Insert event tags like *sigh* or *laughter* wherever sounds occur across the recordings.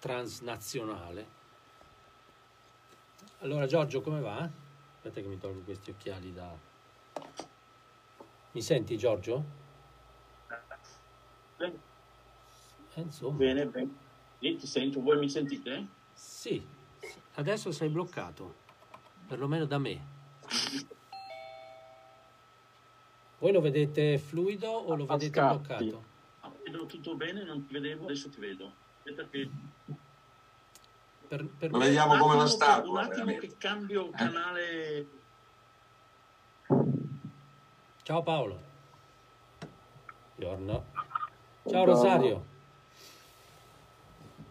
transnazionale. Allora Giorgio come va? Aspetta che mi tolgo questi occhiali da... Mi senti Giorgio? Bene, Eh, insomma. bene, bene. Io ti sento, voi mi sentite? Sì, adesso sei bloccato, perlomeno da me. Voi lo vedete fluido o lo A vedete scatti. bloccato? Ah, vedo tutto bene, non ti vedevo, adesso ti vedo. Aspetta che... Per, per vediamo come Un attimo, statua. Un attimo veramente. che cambio canale. Ciao Paolo. Buongiorno. Ciao Buongiorno. Rosario.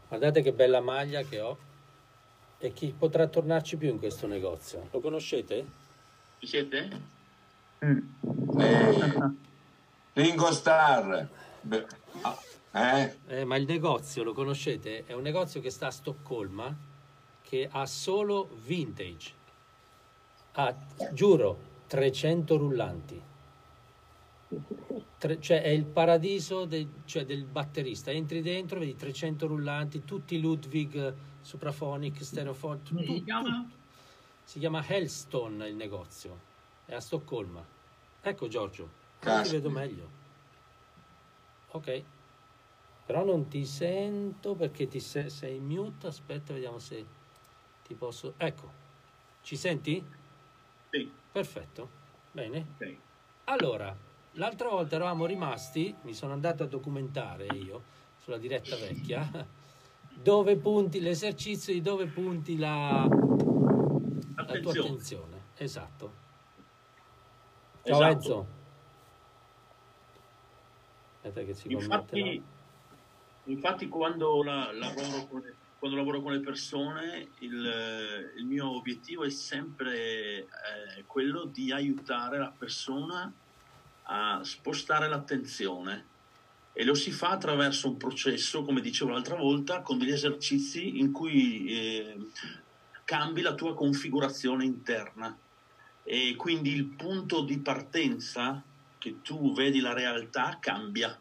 Guardate che bella maglia che ho. E chi potrà tornarci più in questo negozio? Lo conoscete? Ci siete? Eh, Ringo Starr. Beh, ah, Eh? Eh, ma il negozio lo conoscete? È un negozio che sta a Stoccolma che ha solo vintage. Ha, giuro, 300 rullanti. Tre- cioè è il paradiso de- cioè del batterista. Entri dentro, vedi 300 rullanti, tutti Ludwig, Supraphonic, Stereophonic. Come si chiama? Si chiama Hellstone il negozio. È a Stoccolma. Ecco Giorgio, ti vedo meglio. Ok. Però non ti sento perché ti se- sei in mute. Aspetta, vediamo se ti posso... Ecco. Ci senti? Sì, Perfetto. Bene. ok. Allora, l'altra volta eravamo rimasti, mi sono andato a documentare io sulla diretta vecchia, *laughs* dove punti l'esercizio di dove punti la, la tua Attenzione. Esatto. Ciao Esatto. Enzo. Aspetta che si Infatti, connetterà. Infatti quando, la- lavoro con le, quando lavoro con le persone il, il mio obiettivo è sempre eh, quello di aiutare la persona a spostare l'attenzione. E lo si fa attraverso un processo, come dicevo l'altra volta, con degli esercizi in cui eh, cambi la tua configurazione interna. E quindi il punto di partenza che tu vedi la realtà cambia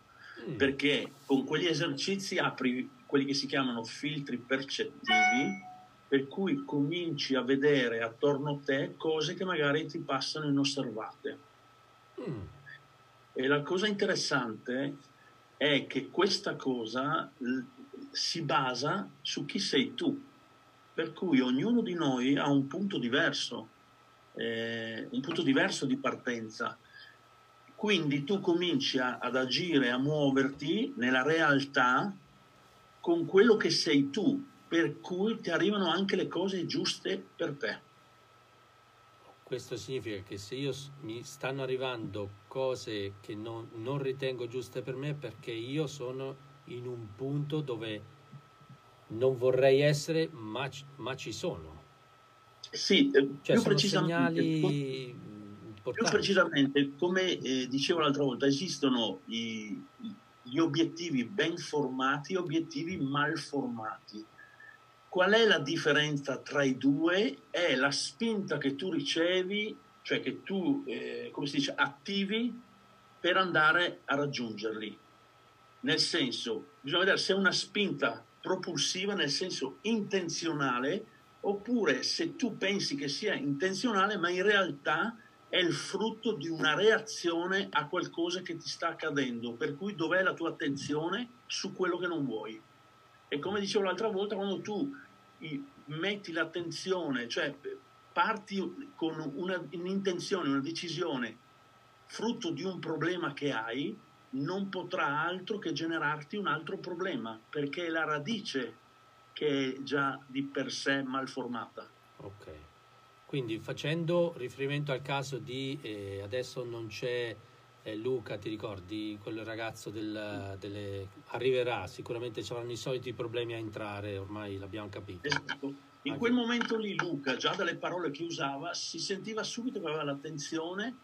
Mm, perché con quegli esercizi apri quelli che si chiamano filtri percettivi, per cui cominci a vedere attorno a te cose che magari ti passano inosservate. mm, E la cosa interessante è che questa cosa si basa su chi sei tu, per cui ognuno di noi ha un punto diverso, eh, un punto diverso di partenza. Quindi tu cominci a- ad agire, a muoverti nella realtà con quello che sei tu, per cui ti arrivano anche le cose giuste per te. Questo significa che se io mi stanno arrivando cose che non, non ritengo giuste per me perché io sono in un punto dove non vorrei essere, ma, ci- ma ci sono. Sì, eh, Cioè più sono precisamente, segnali mm, Più precisamente, come eh, dicevo l'altra volta, esistono i- gli obiettivi ben formati e obiettivi mal formati. Qual è la differenza tra i due? È la spinta che tu ricevi, cioè che tu, eh, come si dice, attivi per andare a raggiungerli. Nel senso, bisogna vedere se è una spinta propulsiva, nel senso intenzionale, oppure se tu pensi che sia intenzionale, ma in realtà è il frutto di una reazione a qualcosa che ti sta accadendo, per cui dov'è la tua attenzione su quello che non vuoi. E come dicevo l'altra volta, quando tu metti l'attenzione, cioè parti con una, un'intenzione, una decisione, frutto di un problema che hai, non potrà altro che generarti un altro problema, perché è la radice che è già di per sé malformata. Ok. Quindi facendo riferimento al caso di eh, adesso non c'è eh, Luca, ti ricordi, quel ragazzo del, delle, arriverà, sicuramente ci avranno i soliti problemi a entrare, ormai l'abbiamo capito. Esatto. In quel momento lì Luca, già dalle parole che usava, si sentiva subito che aveva l'attenzione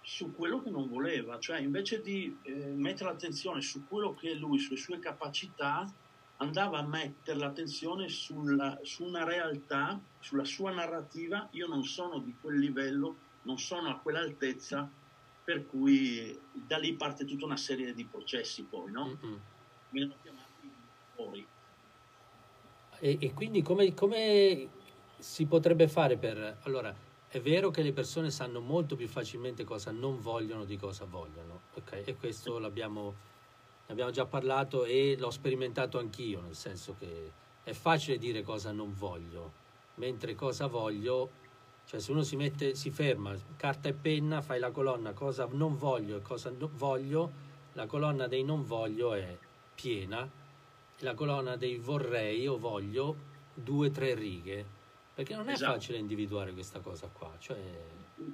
su quello che non voleva, cioè invece di eh, mettere l'attenzione su quello che è lui, sulle sue capacità, andava a mettere l'attenzione sulla, su una realtà, sulla sua narrativa, io non sono di quel livello, non sono a quell'altezza, per cui da lì parte tutta una serie di processi poi, no? Mm-mm. Vengono chiamati fuori. E, e quindi come, come si potrebbe fare per... Allora, è vero che le persone sanno molto più facilmente cosa non vogliono di cosa vogliono, ok? E questo l'abbiamo, ne abbiamo già parlato e l'ho sperimentato anch'io, nel senso che è facile dire cosa non voglio, mentre cosa voglio, cioè se uno si mette, si ferma, carta e penna, fai la colonna cosa non voglio e cosa voglio, la colonna dei non voglio è piena, la colonna dei vorrei o voglio due o tre righe perché non è esatto. facile individuare questa cosa qua. Cioè...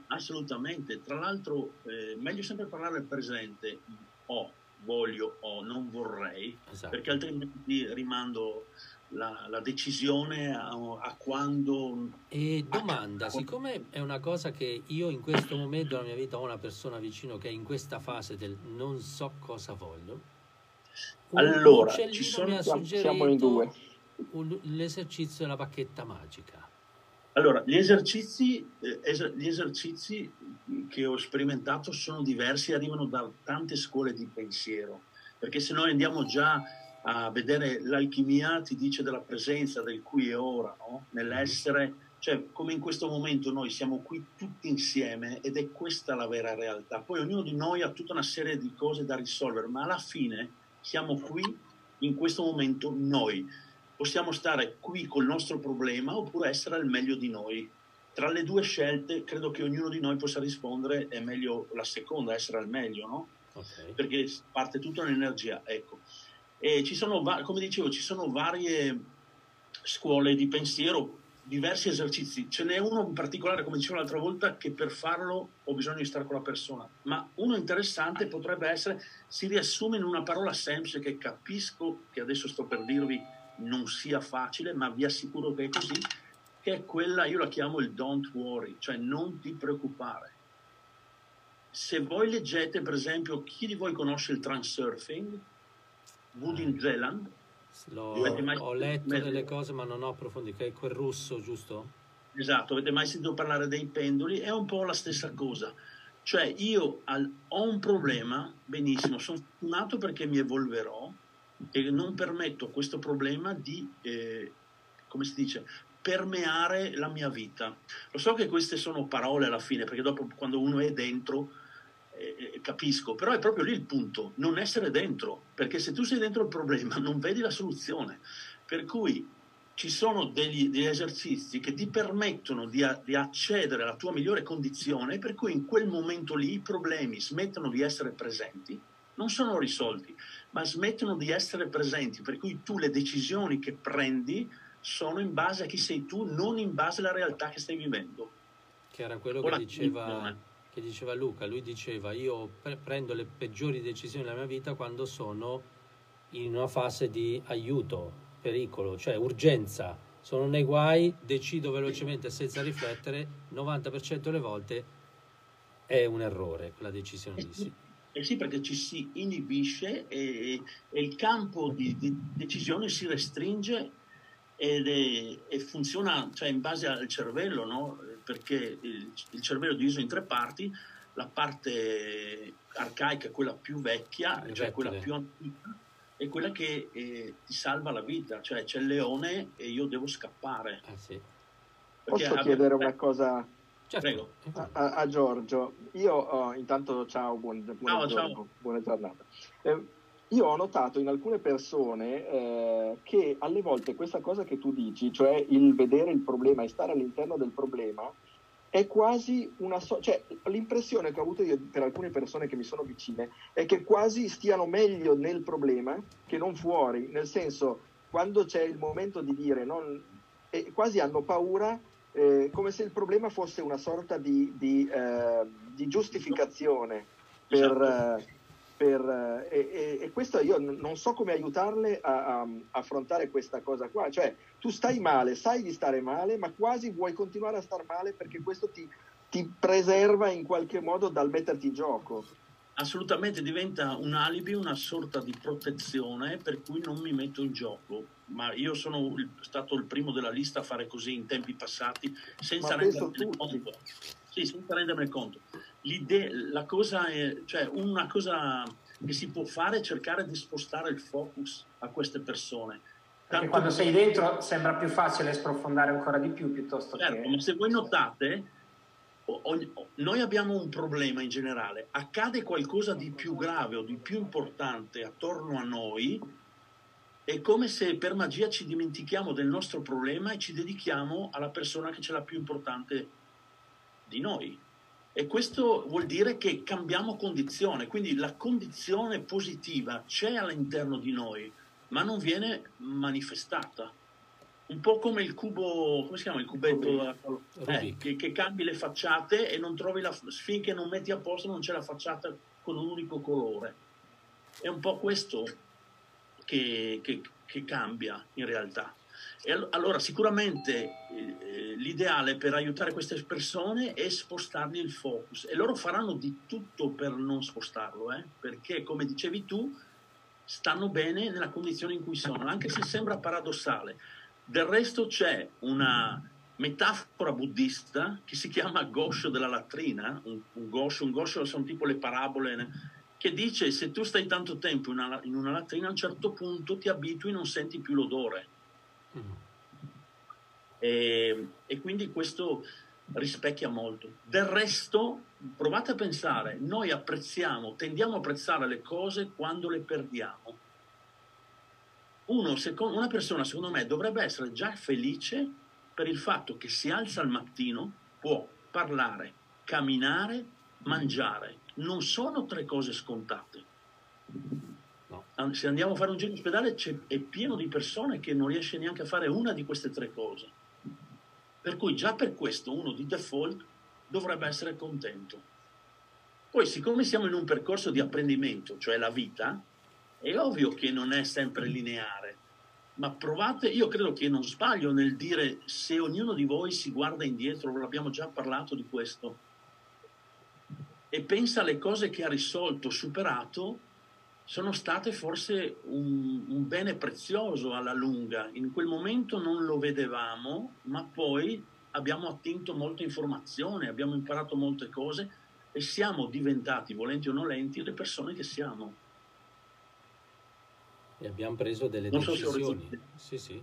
Assolutamente, tra l'altro eh, meglio sempre parlare al presente, ho, voglio, ho, non vorrei, esatto. perché altrimenti rimando la, la decisione a, a, quando... E domanda, a... siccome è una cosa che io in questo momento della mia vita ho una persona vicino che è in questa fase del non so cosa voglio, allora, ci sono, mi ha suggerito siamo in due. l'esercizio della bacchetta magica. Allora, gli esercizi, eh, gli esercizi che ho sperimentato sono diversi, arrivano da tante scuole di pensiero, perché se noi andiamo già a vedere l'alchimia, ti dice della presenza del qui e ora, no? nell'essere, cioè come in questo momento noi siamo qui tutti insieme ed è questa la vera realtà. Poi ognuno di noi ha tutta una serie di cose da risolvere, ma alla fine siamo qui in questo momento noi possiamo stare qui col nostro problema oppure essere al meglio di noi. Tra le due scelte credo che ognuno di noi possa rispondere è meglio la seconda, essere al meglio, no? Okay. Perché parte tutta un'energia, ecco. E ci sono, come dicevo, ci sono varie scuole di pensiero, diversi esercizi. Ce n'è uno in particolare, come dicevo l'altra volta, che per farlo ho bisogno di stare con la persona. Ma uno interessante potrebbe essere, si riassume in una parola semplice che capisco, che adesso sto per dirvi, non sia facile, ma vi assicuro che è così, che è quella, io la chiamo il don't worry, cioè non ti preoccupare. Se voi leggete, per esempio, chi di voi conosce il transurfing? Woody in Zealand? Mai... Ho letto delle cose ma non ho approfondito, è quel russo, giusto? Esatto, avete mai sentito parlare dei pendoli? È un po' la stessa cosa. Cioè io al, ho un problema, benissimo, sono fortunato perché mi evolverò, e non permetto a questo problema di, eh, come si dice, permeare la mia vita. Lo so che queste sono parole alla fine, perché dopo quando uno è dentro eh, eh, capisco, però è proprio lì il punto, non essere dentro, perché se tu sei dentro il problema *laughs* non vedi la soluzione. Per cui ci sono degli, degli esercizi che ti permettono di, di, accedere alla tua migliore condizione, per cui in quel momento lì i problemi smettono di essere presenti, non sono risolti, ma smettono di essere presenti, per cui tu le decisioni che prendi sono in base a chi sei tu, non in base alla realtà che stai vivendo. Che era quello che diceva, che diceva, Luca, lui diceva io pre- prendo le peggiori decisioni della mia vita quando sono in una fase di aiuto, pericolo, cioè urgenza, sono nei guai, decido velocemente senza riflettere, 90% delle volte è un errore quella decisione lì. Eh sì, perché ci si inibisce e, e il campo di, di, decisione si restringe ed è, e funziona cioè, in base al cervello, no? perché il, il, cervello è diviso in tre parti, la parte arcaica, quella più vecchia, cioè quella più antica, è quella che eh, ti salva la vita, cioè c'è il leone e io devo scappare. Ah, sì. Posso chiedere una cosa Certo. A, a, Giorgio, io oh, intanto ciao, buon, buona, ciao, ciao. buona giornata. Eh, io ho notato in alcune persone eh, che alle volte questa cosa che tu dici, cioè il vedere il problema e stare all'interno del problema, è quasi una so- cioè l'impressione che ho avuto io per alcune persone che mi sono vicine è che quasi stiano meglio nel problema che non fuori, nel senso quando c'è il momento di dire non, eh, quasi hanno paura eh, come se il problema fosse una sorta di, di, eh, di giustificazione per, esatto. Eh, per, eh, e, e, questo io non so come aiutarle a, a, affrontare questa cosa qua, cioè tu stai male, sai di stare male, ma quasi vuoi continuare a star male perché questo ti, ti preserva in qualche modo dal metterti in gioco assolutamente diventa un alibi, una sorta di protezione per cui non mi metto in gioco. Ma io sono il, stato il primo della lista a fare così in tempi passati senza rendermene conto. Sì, senza rendermene conto. L'idea, la cosa è, cioè una cosa che si può fare è cercare di spostare il focus a queste persone. Perché quando sei dentro sembra più facile sprofondare ancora di più piuttosto certo, che... ma se voi notate, noi abbiamo un problema in generale. Accade qualcosa di più grave o di più importante attorno a noi, è come se per magia ci dimentichiamo del nostro problema e ci dedichiamo alla persona che ce l'ha più importante di noi. E questo vuol dire che cambiamo condizione, quindi la condizione positiva c'è all'interno di noi, ma non viene manifestata. Un po' come il cubo, come si chiama il cubetto? Eh, che, che, cambi le facciate e non trovi la, finché non metti a posto non c'è la facciata con un unico colore. È un po' questo che, che, che cambia in realtà. E allora sicuramente eh, l'ideale per aiutare queste persone è spostargli il focus e loro faranno di tutto per non spostarlo, eh? perché come dicevi tu, stanno bene nella condizione in cui sono, anche se sembra paradossale. Del resto c'è una metafora buddista che si chiama goscio della latrina, un, un goscio, un goscio sono tipo le parabole, che dice se tu stai tanto tempo in una, in una latrina a un certo punto ti abitui e non senti più l'odore. Mm. E, e quindi questo rispecchia molto. Del resto, provate a pensare, noi apprezziamo, tendiamo a apprezzare le cose quando le perdiamo. Uno, secondo, una persona, secondo me, dovrebbe essere già felice per il fatto che si alza al mattino, può parlare, camminare, mangiare. Non sono tre cose scontate. No. Se andiamo a fare un giro in ospedale è pieno di persone che non riesce neanche a fare una di queste tre cose. Per cui già per questo uno di default dovrebbe essere contento. Poi siccome siamo in un percorso di apprendimento, cioè la vita, è ovvio che non è sempre lineare, ma provate, io credo che non sbaglio nel dire se ognuno di voi si guarda indietro, l'abbiamo già parlato di questo, e pensa alle cose che ha risolto, superato, sono state forse un, un, bene prezioso alla lunga. In quel momento non lo vedevamo, ma poi abbiamo attinto molte informazioni, abbiamo imparato molte cose e siamo diventati, volenti o nolenti, le persone che siamo. E abbiamo preso delle non decisioni. So sì, sì.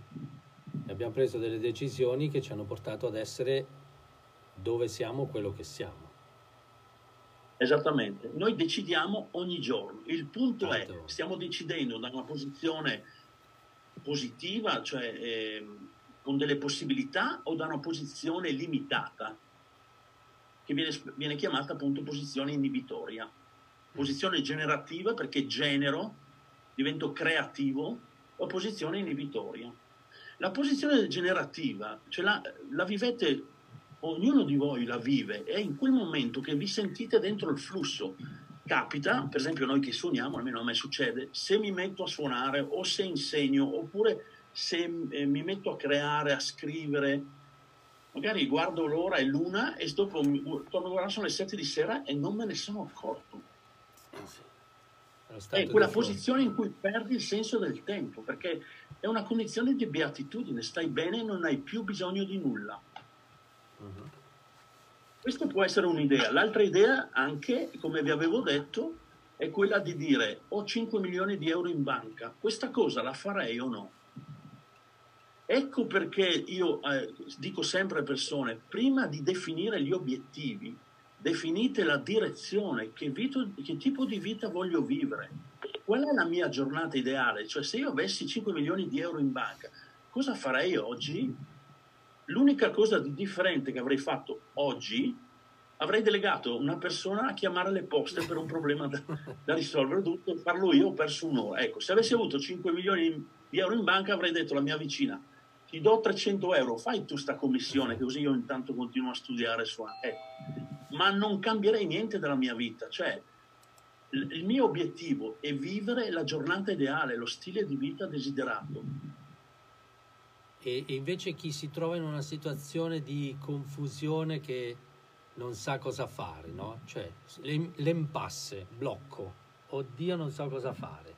E abbiamo preso delle decisioni che ci hanno portato ad essere dove siamo, quello che siamo. Esattamente, noi decidiamo ogni giorno. Il punto è, stiamo decidendo da una posizione positiva, cioè eh, con delle possibilità, o da una posizione limitata, che viene, viene chiamata appunto posizione inibitoria. Posizione generativa perché genero, divento creativo, o posizione inibitoria. La posizione generativa, cioè la, la vivete ognuno di voi la vive, è in quel momento che vi sentite dentro il flusso. Capita, per esempio noi che suoniamo, almeno a me succede, se mi metto a suonare o se insegno oppure se eh, mi metto a creare, a scrivere, magari guardo l'ora è l'una e dopo torno a guardare sono le sette di sera e non me ne sono accorto. È quella posizione in cui perdi il senso del tempo, perché è una condizione di beatitudine, stai bene e non hai più bisogno di nulla. Uh-huh. Questo può essere un'idea. L'altra idea, anche, come vi avevo detto, è quella di dire ho 5 milioni di euro in banca, questa cosa la farei o no? Ecco perché io eh, dico sempre alle persone, prima di definire gli obiettivi, definite la direzione, che, vito, che tipo di vita voglio vivere, qual è la mia giornata ideale, cioè se io avessi 5 milioni di euro in banca, cosa farei oggi? L'unica cosa di differente che avrei fatto oggi, avrei delegato una persona a chiamare le poste per un problema da, da risolvere, tutto, farlo io, ho perso un'ora. Ecco, se avessi avuto 5 milioni di euro in banca avrei detto alla mia vicina, ti do 300 euro, fai tu sta commissione, così io intanto continuo a studiare su... Ecco. Ma non cambierei niente della mia vita, cioè il mio obiettivo è vivere la giornata ideale, lo stile di vita desiderato e, e invece chi si trova in una situazione di confusione che non sa cosa fare, no? Cioè, l'impasse, blocco, oddio non so cosa fare,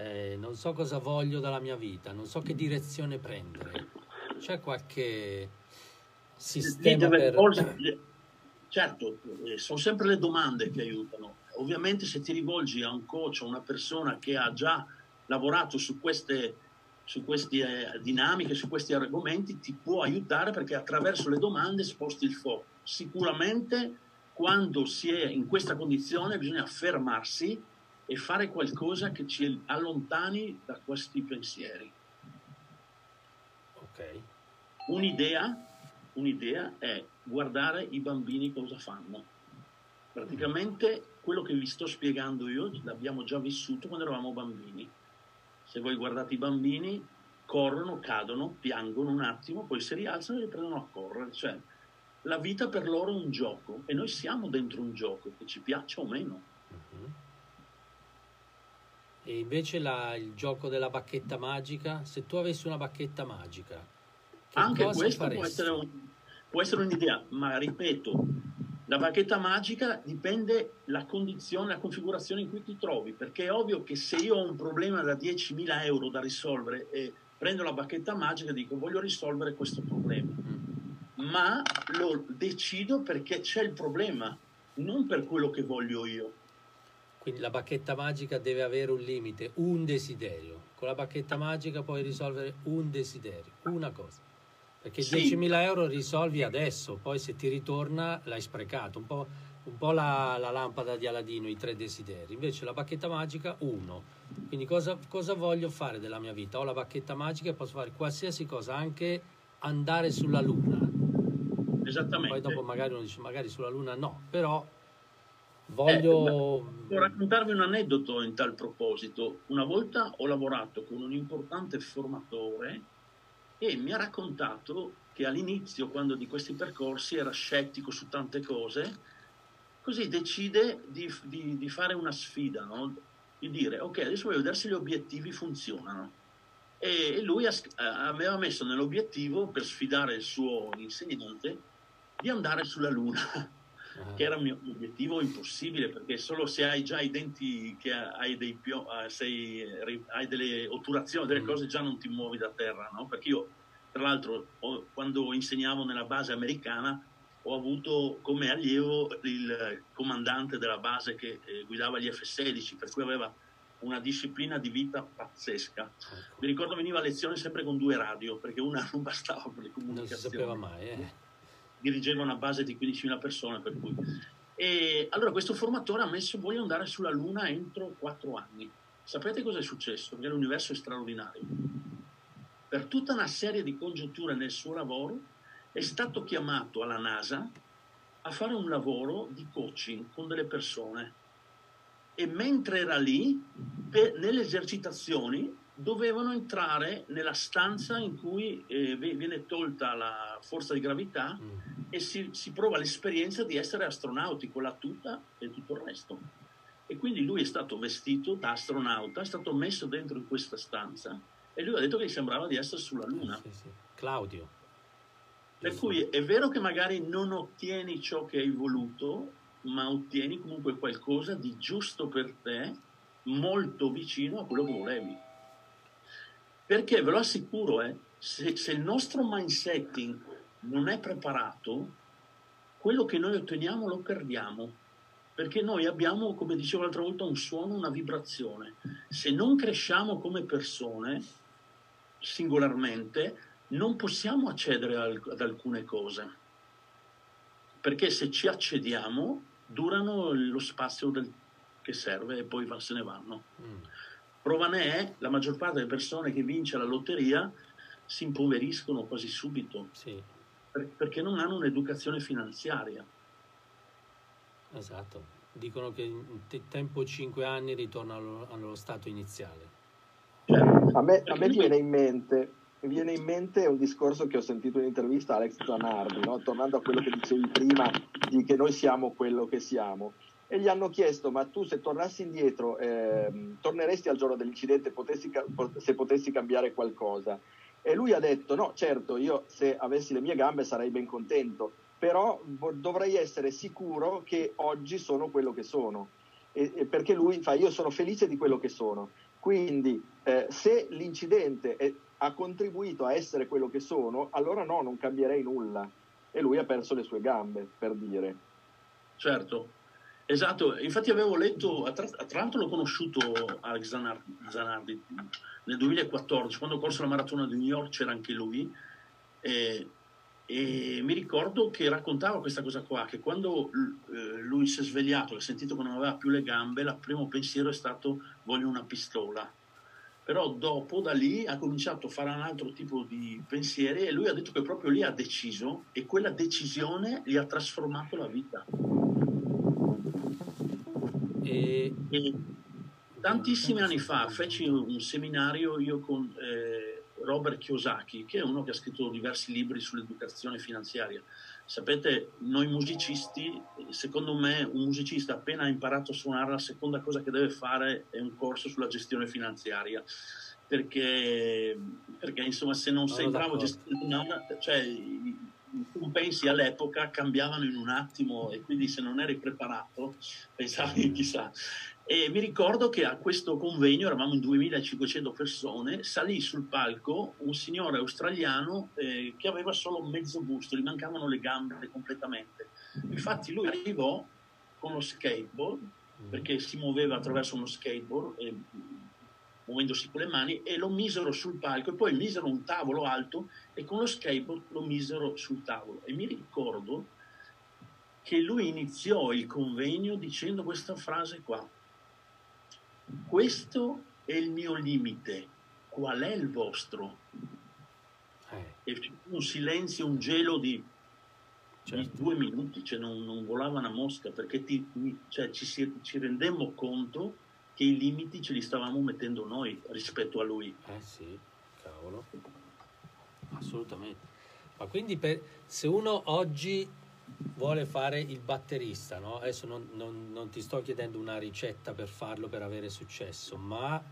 eh, non so cosa voglio dalla mia vita, non so che direzione prendere. C'è qualche sistema per... Certo, eh, sono sempre le domande che aiutano. Ovviamente se ti rivolgi a un coach, a una persona che ha già lavorato su queste su queste eh, dinamiche, su questi argomenti, ti può aiutare perché attraverso le domande sposti il fuoco. Sicuramente quando si è in questa condizione bisogna fermarsi e fare qualcosa che ci allontani da questi pensieri. Ok. Un'idea, un'idea è guardare i bambini cosa fanno. Praticamente quello che vi sto spiegando io l'abbiamo già vissuto quando eravamo bambini se voi guardate i bambini, corrono, cadono, piangono un attimo, poi si rialzano e riprendono a correre. Cioè, la vita per loro è un gioco e noi siamo dentro un gioco, che ci piaccia o meno. Uh-huh. E invece la, il gioco della bacchetta magica, se tu avessi una bacchetta magica, anche questo può essere, un, può essere un'idea, ma ripeto, la bacchetta magica dipende la condizione, la configurazione in cui ti trovi, perché è ovvio che se io ho un problema da 10.000 euro da risolvere e prendo la bacchetta magica e dico voglio risolvere questo problema, ma lo decido perché c'è il problema, non per quello che voglio io. Quindi la bacchetta magica deve avere un limite, un desiderio. Con la bacchetta magica puoi risolvere un desiderio, una cosa. Perché sì. 10.000 euro risolvi adesso, poi se ti ritorna l'hai sprecato. Un po', un po la, la, lampada di Aladino, i tre desideri. Invece la bacchetta magica, uno. Quindi cosa, cosa voglio fare della mia vita? Ho la bacchetta magica e posso fare qualsiasi cosa, anche andare sulla Luna. Esattamente. Poi dopo magari uno dice, magari sulla Luna no, però voglio... Eh, raccontarvi un aneddoto in tal proposito. Una volta ho lavorato con un importante formatore e mi ha raccontato che all'inizio, quando di questi percorsi, era scettico su tante cose, così decide di, di, di fare una sfida, no? di dire ok, adesso voglio vedere se gli obiettivi funzionano. E lui aveva messo nell'obiettivo, per sfidare il suo insegnante, di andare sulla Luna. Che era un mio obiettivo impossibile, perché solo se hai già i denti, che hai, dei pio- eh, sei, hai delle otturazioni, delle uh-huh. cose, già non ti muovi da terra, no? Perché io, tra l'altro, ho, quando insegnavo nella base americana, ho avuto come allievo il comandante della base che eh, guidava gli F-16, per cui aveva una disciplina di vita pazzesca. Ecco. Mi ricordo veniva a lezione sempre con due radio, perché una non bastava per le comunicazioni. Non si sapeva mai, eh. Dirigeva una base di 15.000 persone, per cui... E allora questo formatore ha messo voglio andare sulla Luna entro quattro anni. Sapete cosa è successo? Perché l'universo è straordinario. Per tutta una serie di congiunture nel suo lavoro è stato chiamato alla NASA a fare un lavoro di coaching con delle persone e mentre era lì, per, nelle esercitazioni, dovevano entrare nella stanza in cui eh, viene tolta la forza di gravità mm. E si, si, prova l'esperienza di essere astronauti con la tuta e tutto il resto. E quindi lui è stato vestito da astronauta, è stato messo dentro in questa stanza e lui ha detto che gli sembrava di essere sulla Luna. Sì, sì. Claudio. Per cui è vero che magari non ottieni ciò che hai voluto, ma ottieni comunque qualcosa di giusto per te, molto vicino a quello che volevi. Perché ve lo assicuro, eh, se, se il nostro mindsetting non è preparato, quello che noi otteniamo lo perdiamo. Perché noi abbiamo, come dicevo l'altra volta, un suono, una vibrazione. Se non cresciamo come persone, singolarmente, non possiamo accedere ad alcune cose. Perché se ci accediamo, durano lo spazio del, che serve e poi se ne vanno. Mm. Prova ne è, la maggior parte delle persone che vince la lotteria si impoveriscono quasi subito sì. Per, perché non hanno un'educazione finanziaria. Esatto, dicono che in tempo 5 anni ritornano allo, stato iniziale. Certo. A me, a me viene in mente viene in mente un discorso che ho sentito in un'intervista a Alex Zanardi, no? tornando a quello che dicevi prima di che noi siamo quello che siamo. E gli hanno chiesto, ma tu se tornassi indietro, eh, torneresti al giorno dell'incidente potessi, se potessi cambiare qualcosa? E lui ha detto, no, certo, io se avessi le mie gambe sarei ben contento, però dovrei essere sicuro che oggi sono quello che sono. E, e perché lui fa, io sono felice di quello che sono. Quindi eh, se l'incidente è, ha contribuito a essere quello che sono, allora no, non cambierei nulla. E lui ha perso le sue gambe, per dire. Certo. Esatto, infatti avevo letto, tra, tra l'altro l'ho conosciuto Alex Zanardi nel 2014, quando ho corso la maratona di New York c'era anche lui, e, e mi ricordo che raccontava questa cosa qua, che quando eh, lui si è svegliato, ha sentito che non aveva più le gambe, il primo pensiero è stato voglio una pistola. Però dopo da lì ha cominciato a fare un altro tipo di pensieri e lui ha detto che proprio lì ha deciso e quella decisione gli ha trasformato la vita. E, tantissimi anni fa feci un seminario io con eh, Robert Kiyosaki, che è uno che ha scritto diversi libri sull'educazione finanziaria. Sapete, noi musicisti, secondo me, un musicista appena ha imparato a suonare, la seconda cosa che deve fare è un corso sulla gestione finanziaria. Perché, perché insomma, se non sei bravo a gestire, cioè, i compensi all'epoca cambiavano in un attimo e quindi se non eri preparato pensavi *laughs* chissà. E mi ricordo che a questo convegno, eravamo in 2500 persone, salì sul palco un signore australiano eh, che aveva solo mezzo busto, gli mancavano le gambe completamente. Infatti lui arrivò con lo skateboard, perché si muoveva attraverso uno skateboard, eh, muovendosi con le mani, e lo misero sul palco e poi misero un tavolo alto e con lo skateboard lo misero sul tavolo. E mi ricordo che lui iniziò il convegno dicendo questa frase qua questo è il mio limite, qual è il vostro? Eh. E un silenzio, un gelo di, certo. di due minuti, cioè non, non, volava una mosca, perché ti, cioè ci, ci rendemmo conto che i limiti ce li stavamo mettendo noi rispetto a lui. Eh sì, cavolo, assolutamente. Ma quindi per, se uno oggi vuole fare il batterista, no? adesso non, non, non, ti sto chiedendo una ricetta per farlo per avere successo, ma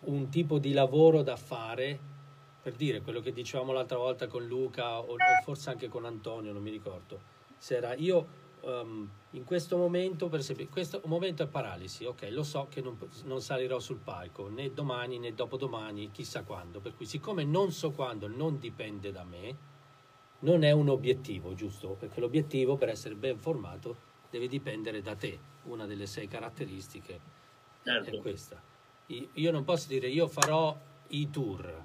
un tipo di lavoro da fare, per dire quello che dicevamo l'altra volta con Luca o, o forse anche con Antonio, non mi ricordo, se era io um, in questo momento, per esempio, questo momento è paralisi, ok, lo so che non, non salirò sul palco né domani né dopodomani, chissà quando, per cui siccome non so quando, non dipende da me, non è un obiettivo, giusto? Perché l'obiettivo per essere ben formato deve dipendere da te. Una delle sei caratteristiche certo. è questa. Io non posso dire io farò i tour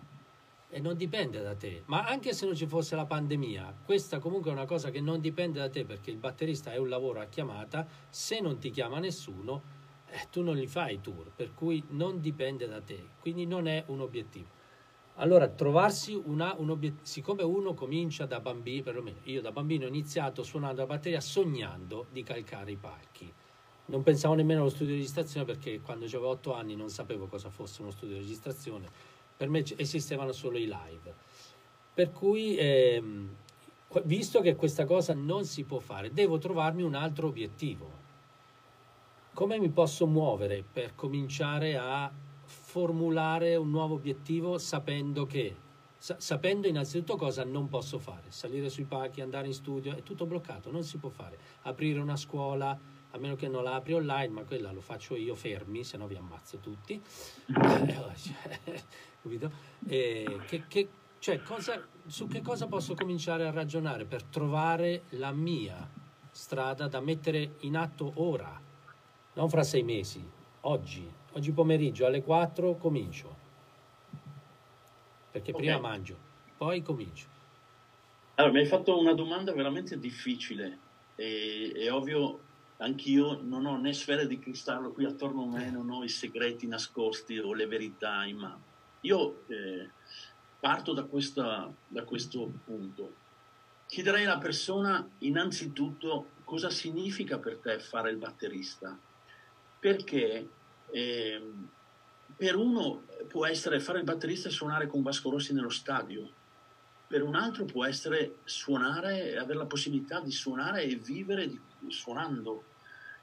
e non dipende da te, ma anche se non ci fosse la pandemia, questa comunque è una cosa che non dipende da te perché il batterista è un lavoro a chiamata, se non ti chiama nessuno, eh, tu non li fai i tour, per cui non dipende da te, quindi non è un obiettivo. Allora, trovarsi una, un obiettivo, siccome uno comincia da bambino, perlomeno io da bambino ho iniziato suonando la batteria sognando di calcare i palchi. Non pensavo nemmeno allo studio di registrazione perché quando avevo otto anni non sapevo cosa fosse uno studio di registrazione, per me esistevano solo i live. Per cui, ehm, visto che questa cosa non si può fare, devo trovarmi un altro obiettivo. Come mi posso muovere per cominciare a formulare un nuovo obiettivo sapendo che sapendo innanzitutto cosa non posso fare, salire sui palchi, andare in studio, è tutto bloccato, non si può fare. Aprire una scuola, a meno che non la apri online, ma quella lo faccio io fermi, se no vi ammazzo tutti. *laughs* *laughs* capito? E che, che, cioè, cosa, su che cosa posso cominciare a ragionare per trovare la mia strada da mettere in atto ora, non fra sei mesi, oggi, oggi pomeriggio alle 4 comincio. Perché okay. prima mangio, poi comincio. Allora, mi hai fatto una domanda veramente difficile. E, è ovvio, anch'io non ho né sfere di cristallo qui attorno a me, non ho i segreti nascosti o le verità in mano. Io eh, parto da, questa, da questo punto. Chiederei alla persona innanzitutto cosa significa per te fare il batterista. Perché eh, per uno può essere fare il batterista e suonare con Vasco Rossi nello stadio, per un altro può essere suonare, avere la possibilità di suonare e vivere di, suonando.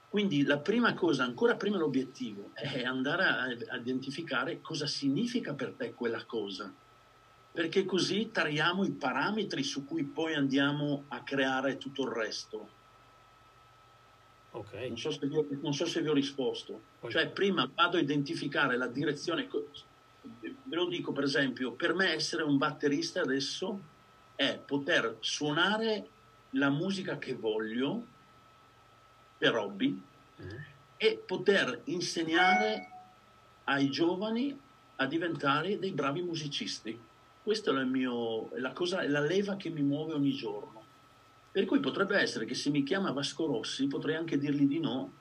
Quindi la prima cosa, ancora prima l'obiettivo, è andare a, a identificare cosa significa per te quella cosa, perché così tariamo i parametri su cui poi andiamo a creare tutto il resto. Okay. Non, so vi, non, so se vi ho, risposto. Okay. Cioè, prima vado a identificare la direzione. Ve lo dico, per esempio, per me essere un batterista adesso è poter suonare la musica che voglio per hobby mm. e poter insegnare ai giovani a diventare dei bravi musicisti. Questa è, è, è la leva che mi muove ogni giorno. Per cui potrebbe essere che se mi chiama Vasco Rossi potrei anche dirgli di no,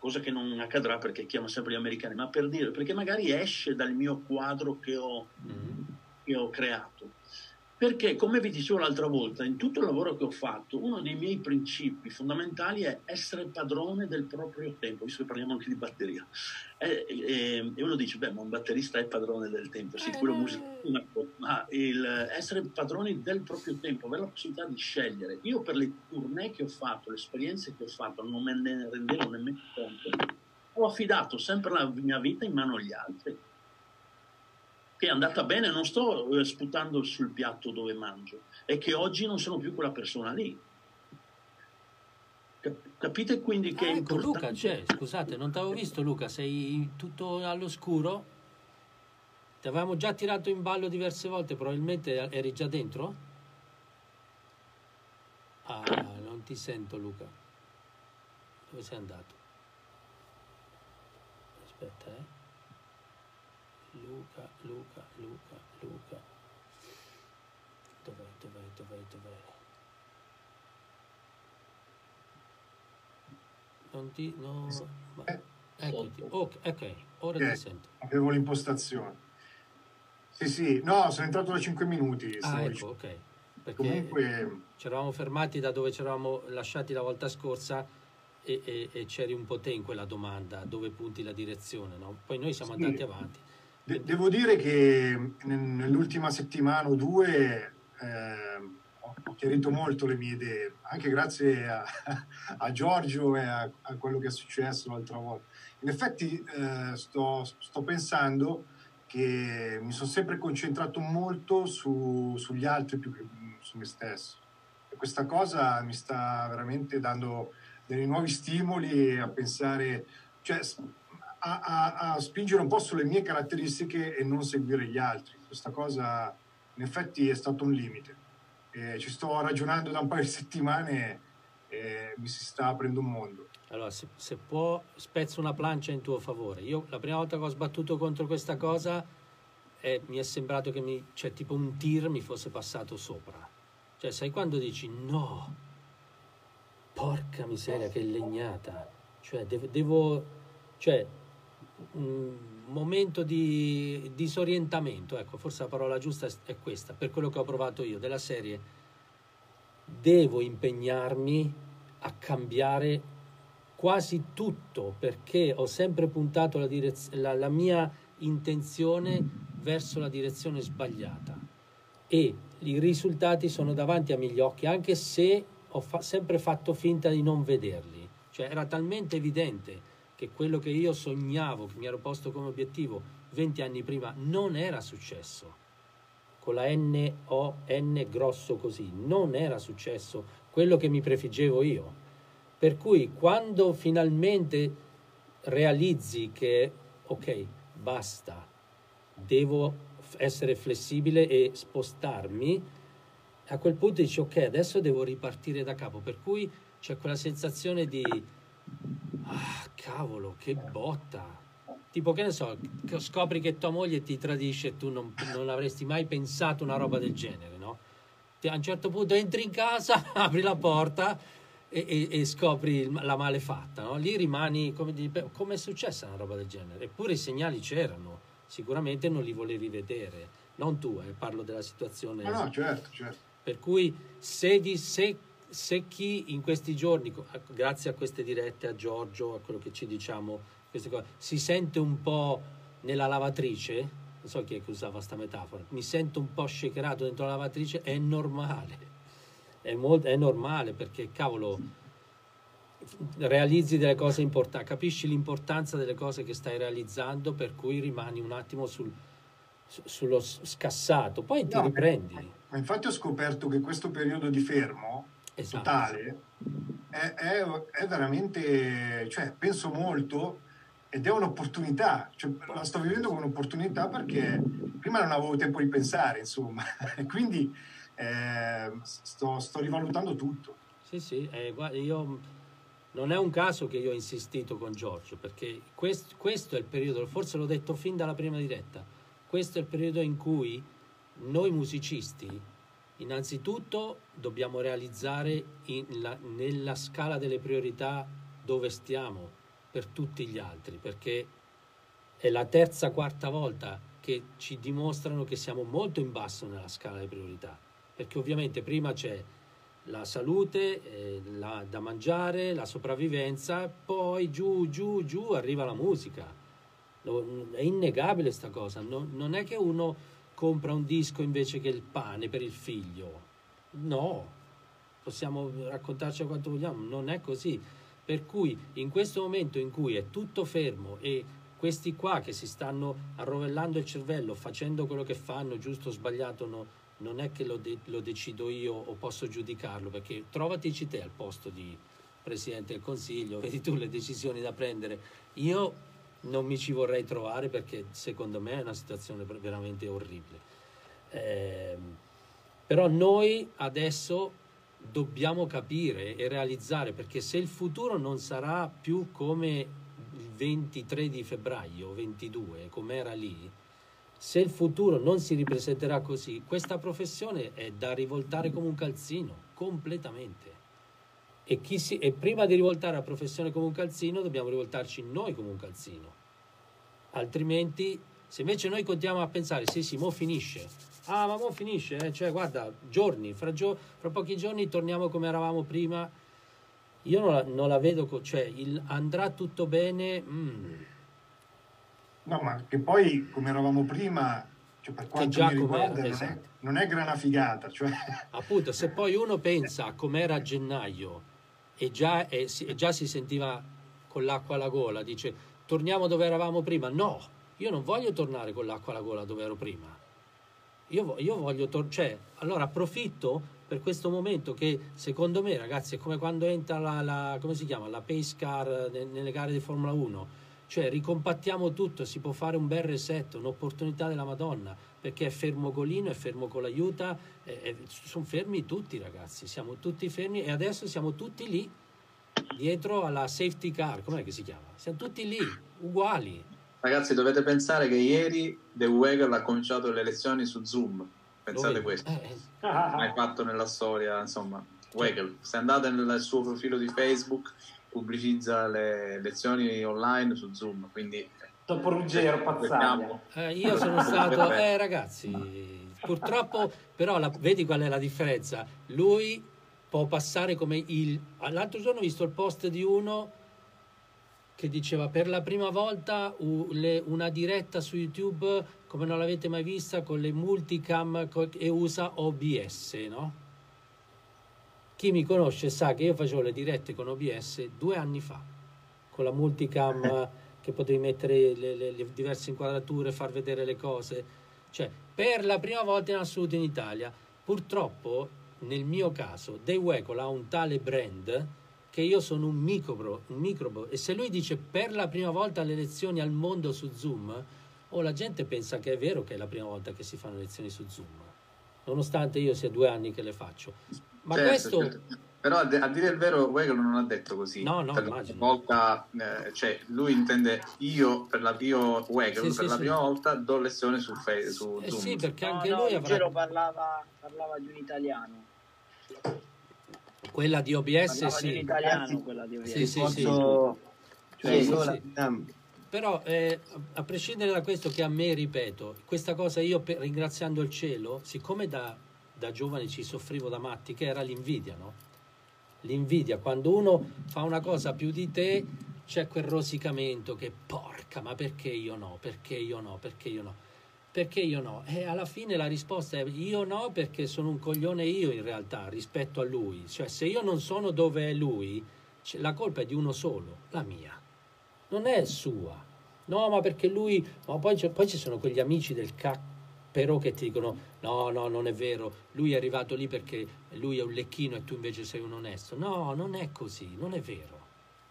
cosa che non accadrà perché chiama sempre gli americani, ma per dire, perché magari esce dal mio quadro che ho, mm. che ho creato. Perché, come vi dicevo l'altra volta, in tutto il lavoro che ho fatto, uno dei miei principi fondamentali è essere padrone del proprio tempo, visto che parliamo anche di batteria. E, e, e uno dice, beh, ma un batterista è padrone del tempo, sì, quello musicale, ma il essere padroni del proprio tempo, avere la possibilità di scegliere. Io per le tournée che ho fatto, le esperienze che ho fatto, non me ne rendevo nemmeno conto, ho affidato sempre la mia vita in mano agli altri che è andata bene, non sto eh, sputando sul piatto dove mangio, è che oggi non sono più quella persona lì. Capite quindi che ah, è ecco, importante... Luca, cioè, scusate, non ti avevo visto Luca, sei tutto all'oscuro? Ti avevamo già tirato in ballo diverse volte, probabilmente eri già dentro? Ah, non ti sento Luca. Dove sei andato? Aspetta, eh. Luca, Luca, Luca, Luca. Dov'è, dov'è, dov'è, dov'è? Non ti... No, ma, eh, eccoti. Ok, ok, ora okay. ti sento. Avevo l'impostazione. Sì, sì, no, sono entrato da 5 minuti. Ah, ecco, ok. Perché Comunque... ci eravamo fermati da dove ci eravamo lasciati la volta scorsa e, e, e, c'eri un po' te in quella domanda, dove punti la direzione, no? Poi noi siamo sì. andati avanti. De- devo dire che nell'ultima settimana o due eh, ho chiarito molto le mie idee, anche grazie a, a Giorgio e a, a, quello che è successo l'altra volta. In effetti eh, sto, sto, pensando che mi sono sempre concentrato molto su, sugli altri più che su me stesso. E questa cosa mi sta veramente dando dei nuovi stimoli a pensare, cioè a, a, a, spingere un po' sulle mie caratteristiche e non seguire gli altri. Questa cosa in effetti è stato un limite. Eh, ci sto ragionando da un paio di settimane e mi si sta aprendo un mondo. Allora, se, se può, spezzo una plancia in tuo favore. Io la prima volta che ho sbattuto contro questa cosa eh, mi è sembrato che mi, cioè, tipo un tir mi fosse passato sopra. Cioè, sai quando dici no, porca miseria, che legnata. Cioè, devo, devo cioè, un momento di disorientamento, ecco, forse la parola giusta è questa, per quello che ho provato io, della serie. Devo impegnarmi a cambiare quasi tutto perché ho sempre puntato la, direz- la, la mia intenzione verso la direzione sbagliata. E i risultati sono davanti a miei occhi anche se ho fa- sempre fatto finta di non vederli, cioè era talmente evidente che quello che io sognavo, che mi ero posto come obiettivo 20 anni prima, non era successo. Con la N O N grosso così, non era successo quello che mi prefiggevo io. Per cui quando finalmente realizzi che ok, basta, devo essere flessibile e spostarmi, a quel punto dici ok, adesso devo ripartire da capo. Per cui c'è quella sensazione di Ah, cavolo, che botta. Tipo, che ne so, scopri che tua moglie ti tradisce e tu non, non avresti mai pensato una roba del genere, no? A un certo punto entri in casa, *laughs* apri la porta e, e, e scopri la malefatta, no? Lì rimani, come dire, come è successa una roba del genere? Eppure i segnali c'erano, sicuramente non li volevi vedere. Non tu, eh, parlo della situazione. No, no, certo, certo. Per cui se, di, se se chi in questi giorni, grazie a queste dirette, a Giorgio, a quello che ci diciamo, cose, si sente un po' nella lavatrice, non so chi è che usava questa metafora, mi sento un po' shakerato dentro la lavatrice, è normale, è, molto, è normale perché cavolo, realizzi delle cose importanti, capisci l'importanza delle cose che stai realizzando, per cui rimani un attimo sul, sullo scassato, poi ti no, riprendi. Ma infatti ho scoperto che questo periodo di fermo esatto. totale è, è, è, veramente, cioè penso molto ed è un'opportunità, cioè, la sto vivendo come un'opportunità perché prima non avevo tempo di pensare, insomma, e *laughs* quindi eh, sto, sto, rivalutando tutto. Sì, sì, eh, guarda, io non è un caso che io ho insistito con Giorgio, perché questo, questo, è il periodo, forse l'ho detto fin dalla prima diretta, questo è il periodo in cui noi musicisti, innanzitutto, dobbiamo realizzare la, nella scala delle priorità dove stiamo per tutti gli altri, perché è la terza, quarta volta che ci dimostrano che siamo molto in basso nella scala delle priorità, perché ovviamente prima c'è la salute, eh, la, da mangiare, la sopravvivenza, poi giù, giù, giù arriva la musica. È innegabile questa cosa, non, non è che uno compra un disco invece che il pane per il figlio, no, possiamo raccontarci quanto vogliamo, non è così. Per cui in questo momento in cui è tutto fermo e questi qua che si stanno arrovellando il cervello, facendo quello che fanno, giusto o sbagliato, no, non è che lo, de- lo, decido io o posso giudicarlo, perché trovatici te al posto di Presidente del Consiglio, vedi tu le decisioni da prendere. Io non mi ci vorrei trovare perché secondo me è una situazione veramente orribile. Eh, però noi adesso dobbiamo capire e realizzare, perché se il futuro non sarà più come il 23 di febbraio, 22, come era lì, se il futuro non si ripresenterà così, questa professione è da rivoltare come un calzino, completamente. E, si, e, prima di rivoltare la professione come un calzino, dobbiamo rivoltarci noi come un calzino. Altrimenti, se invece noi continuiamo a pensare, sì, sì, mo finisce. Ah, ma mo finisce, eh? cioè guarda, giorni, fra, gio- fra, pochi giorni torniamo come eravamo prima. Io non la, non la vedo, cioè il, andrà tutto bene. Mm No, ma che poi, come eravamo prima, cioè per quanto mi riguarda, non, esatto. è, non, è, grana figata. Cioè... Appunto, se poi uno pensa a com'era a gennaio e già, e, e già si sentiva con l'acqua alla gola, dice torniamo dove eravamo prima. No, io non voglio tornare con l'acqua alla gola dove ero prima. Io, io voglio tornare, cioè, allora approfitto per questo momento che secondo me, ragazzi, è come quando entra la, la come si chiama, la pace car nelle gare di Formula 1 cioè ricompattiamo tutto, si può fare un bel reset, un'opportunità della Madonna, perché è fermo Golino, è fermo con l'aiuta, sono fermi tutti ragazzi, siamo tutti fermi e adesso siamo tutti lì dietro alla safety car, com'è che si chiama? Siamo tutti lì, uguali. Ragazzi dovete pensare che ieri The Wegel ha cominciato le lezioni su Zoom, pensate questo, eh, eh. mai fatto nella storia, insomma, Wegel, se andate nel suo profilo di Facebook pubblicizza le lezioni online su Zoom, quindi dopo Ruggero Pazzaglia. Eh, io sono stato, eh, ragazzi, purtroppo, però la, vedi qual è la differenza? Lui può passare come il... L'altro giorno ho visto il post di uno che diceva per la prima volta una diretta su YouTube come non l'avete mai vista con le multicam e usa OBS, no? Chi mi conosce sa che io facevo le dirette con OBS due anni fa, con la multicam eh. che potevi mettere le, le, le, diverse inquadrature, far vedere le cose. Cioè, per la prima volta in assoluto in Italia, purtroppo, nel mio caso, Dave Weckl ha un tale brand che io sono un microbo, un microbo e se lui dice per la prima volta le lezioni al mondo su Zoom, o oh, la gente pensa che è vero che è la prima volta che si fanno lezioni su Zoom, nonostante io sia due anni che le faccio. Ma certo, questo... Certo. Però a, de- a, dire il vero, Weigel non ha detto così. No, no, per immagino. Volta, eh, cioè, lui intende io per la, io, Weigel, sì, per sì, la sì. prima volta do lezione su, fe- su eh Zoom. Sì, perché no, anche no, lui avrà... parlava, parlava di un italiano. Quella di OBS, parlava sì. Di un italiano, quella di OBS. Sì, sì, Posso... sì. Cioè, io la... Però eh, a prescindere da questo che a me, ripeto, questa cosa io per, ringraziando il cielo, siccome da da giovane ci soffrivo da matti, che era l'invidia, no? L'invidia, quando uno fa una cosa più di te, c'è quel rosicamento che porca, ma perché io no? Perché io no? Perché io no? Perché io no? E alla fine la risposta è io no perché sono un coglione io in realtà rispetto a lui. Cioè se io non sono dove è lui, la colpa è di uno solo, la mia. Non è sua. No, ma perché lui... Ma poi, poi ci sono quegli amici del cacchio però che ti dicono no, no, non è vero, lui è arrivato lì perché lui è un lecchino e tu invece sei un onesto. No, non è così, non è vero,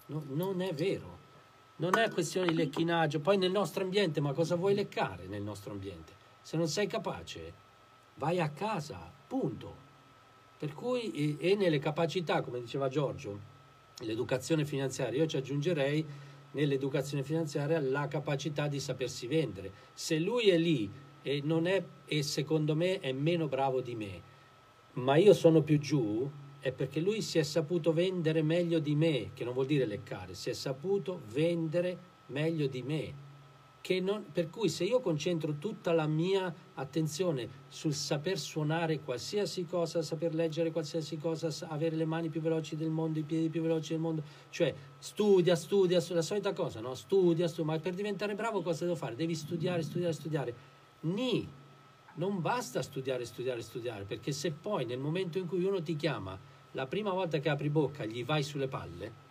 no, non è vero. Non è questione di lecchinaggio. Poi nel nostro ambiente, ma cosa vuoi leccare nel nostro ambiente? Se non sei capace, vai a casa, punto. Per cui, e, e nelle capacità, come diceva Giorgio, l'educazione finanziaria. Io ci aggiungerei nell'educazione finanziaria la capacità di sapersi vendere. Se lui è lì e, è, e secondo me è meno bravo di me, ma io sono più giù, è perché lui si è saputo vendere meglio di me, che non vuol dire leccare, si è saputo vendere meglio di me. Non, per cui se io concentro tutta la mia attenzione sul saper suonare qualsiasi cosa, saper leggere qualsiasi cosa, avere le mani più veloci del mondo, i piedi più veloci del mondo, cioè studia, studia, la solita cosa, no? Studia, studia, ma per diventare bravo cosa devo fare? Devi studiare, studiare, studiare. Ni, non basta studiare, studiare, studiare, perché se poi nel momento in cui uno ti chiama, la prima volta che apri bocca gli vai sulle palle,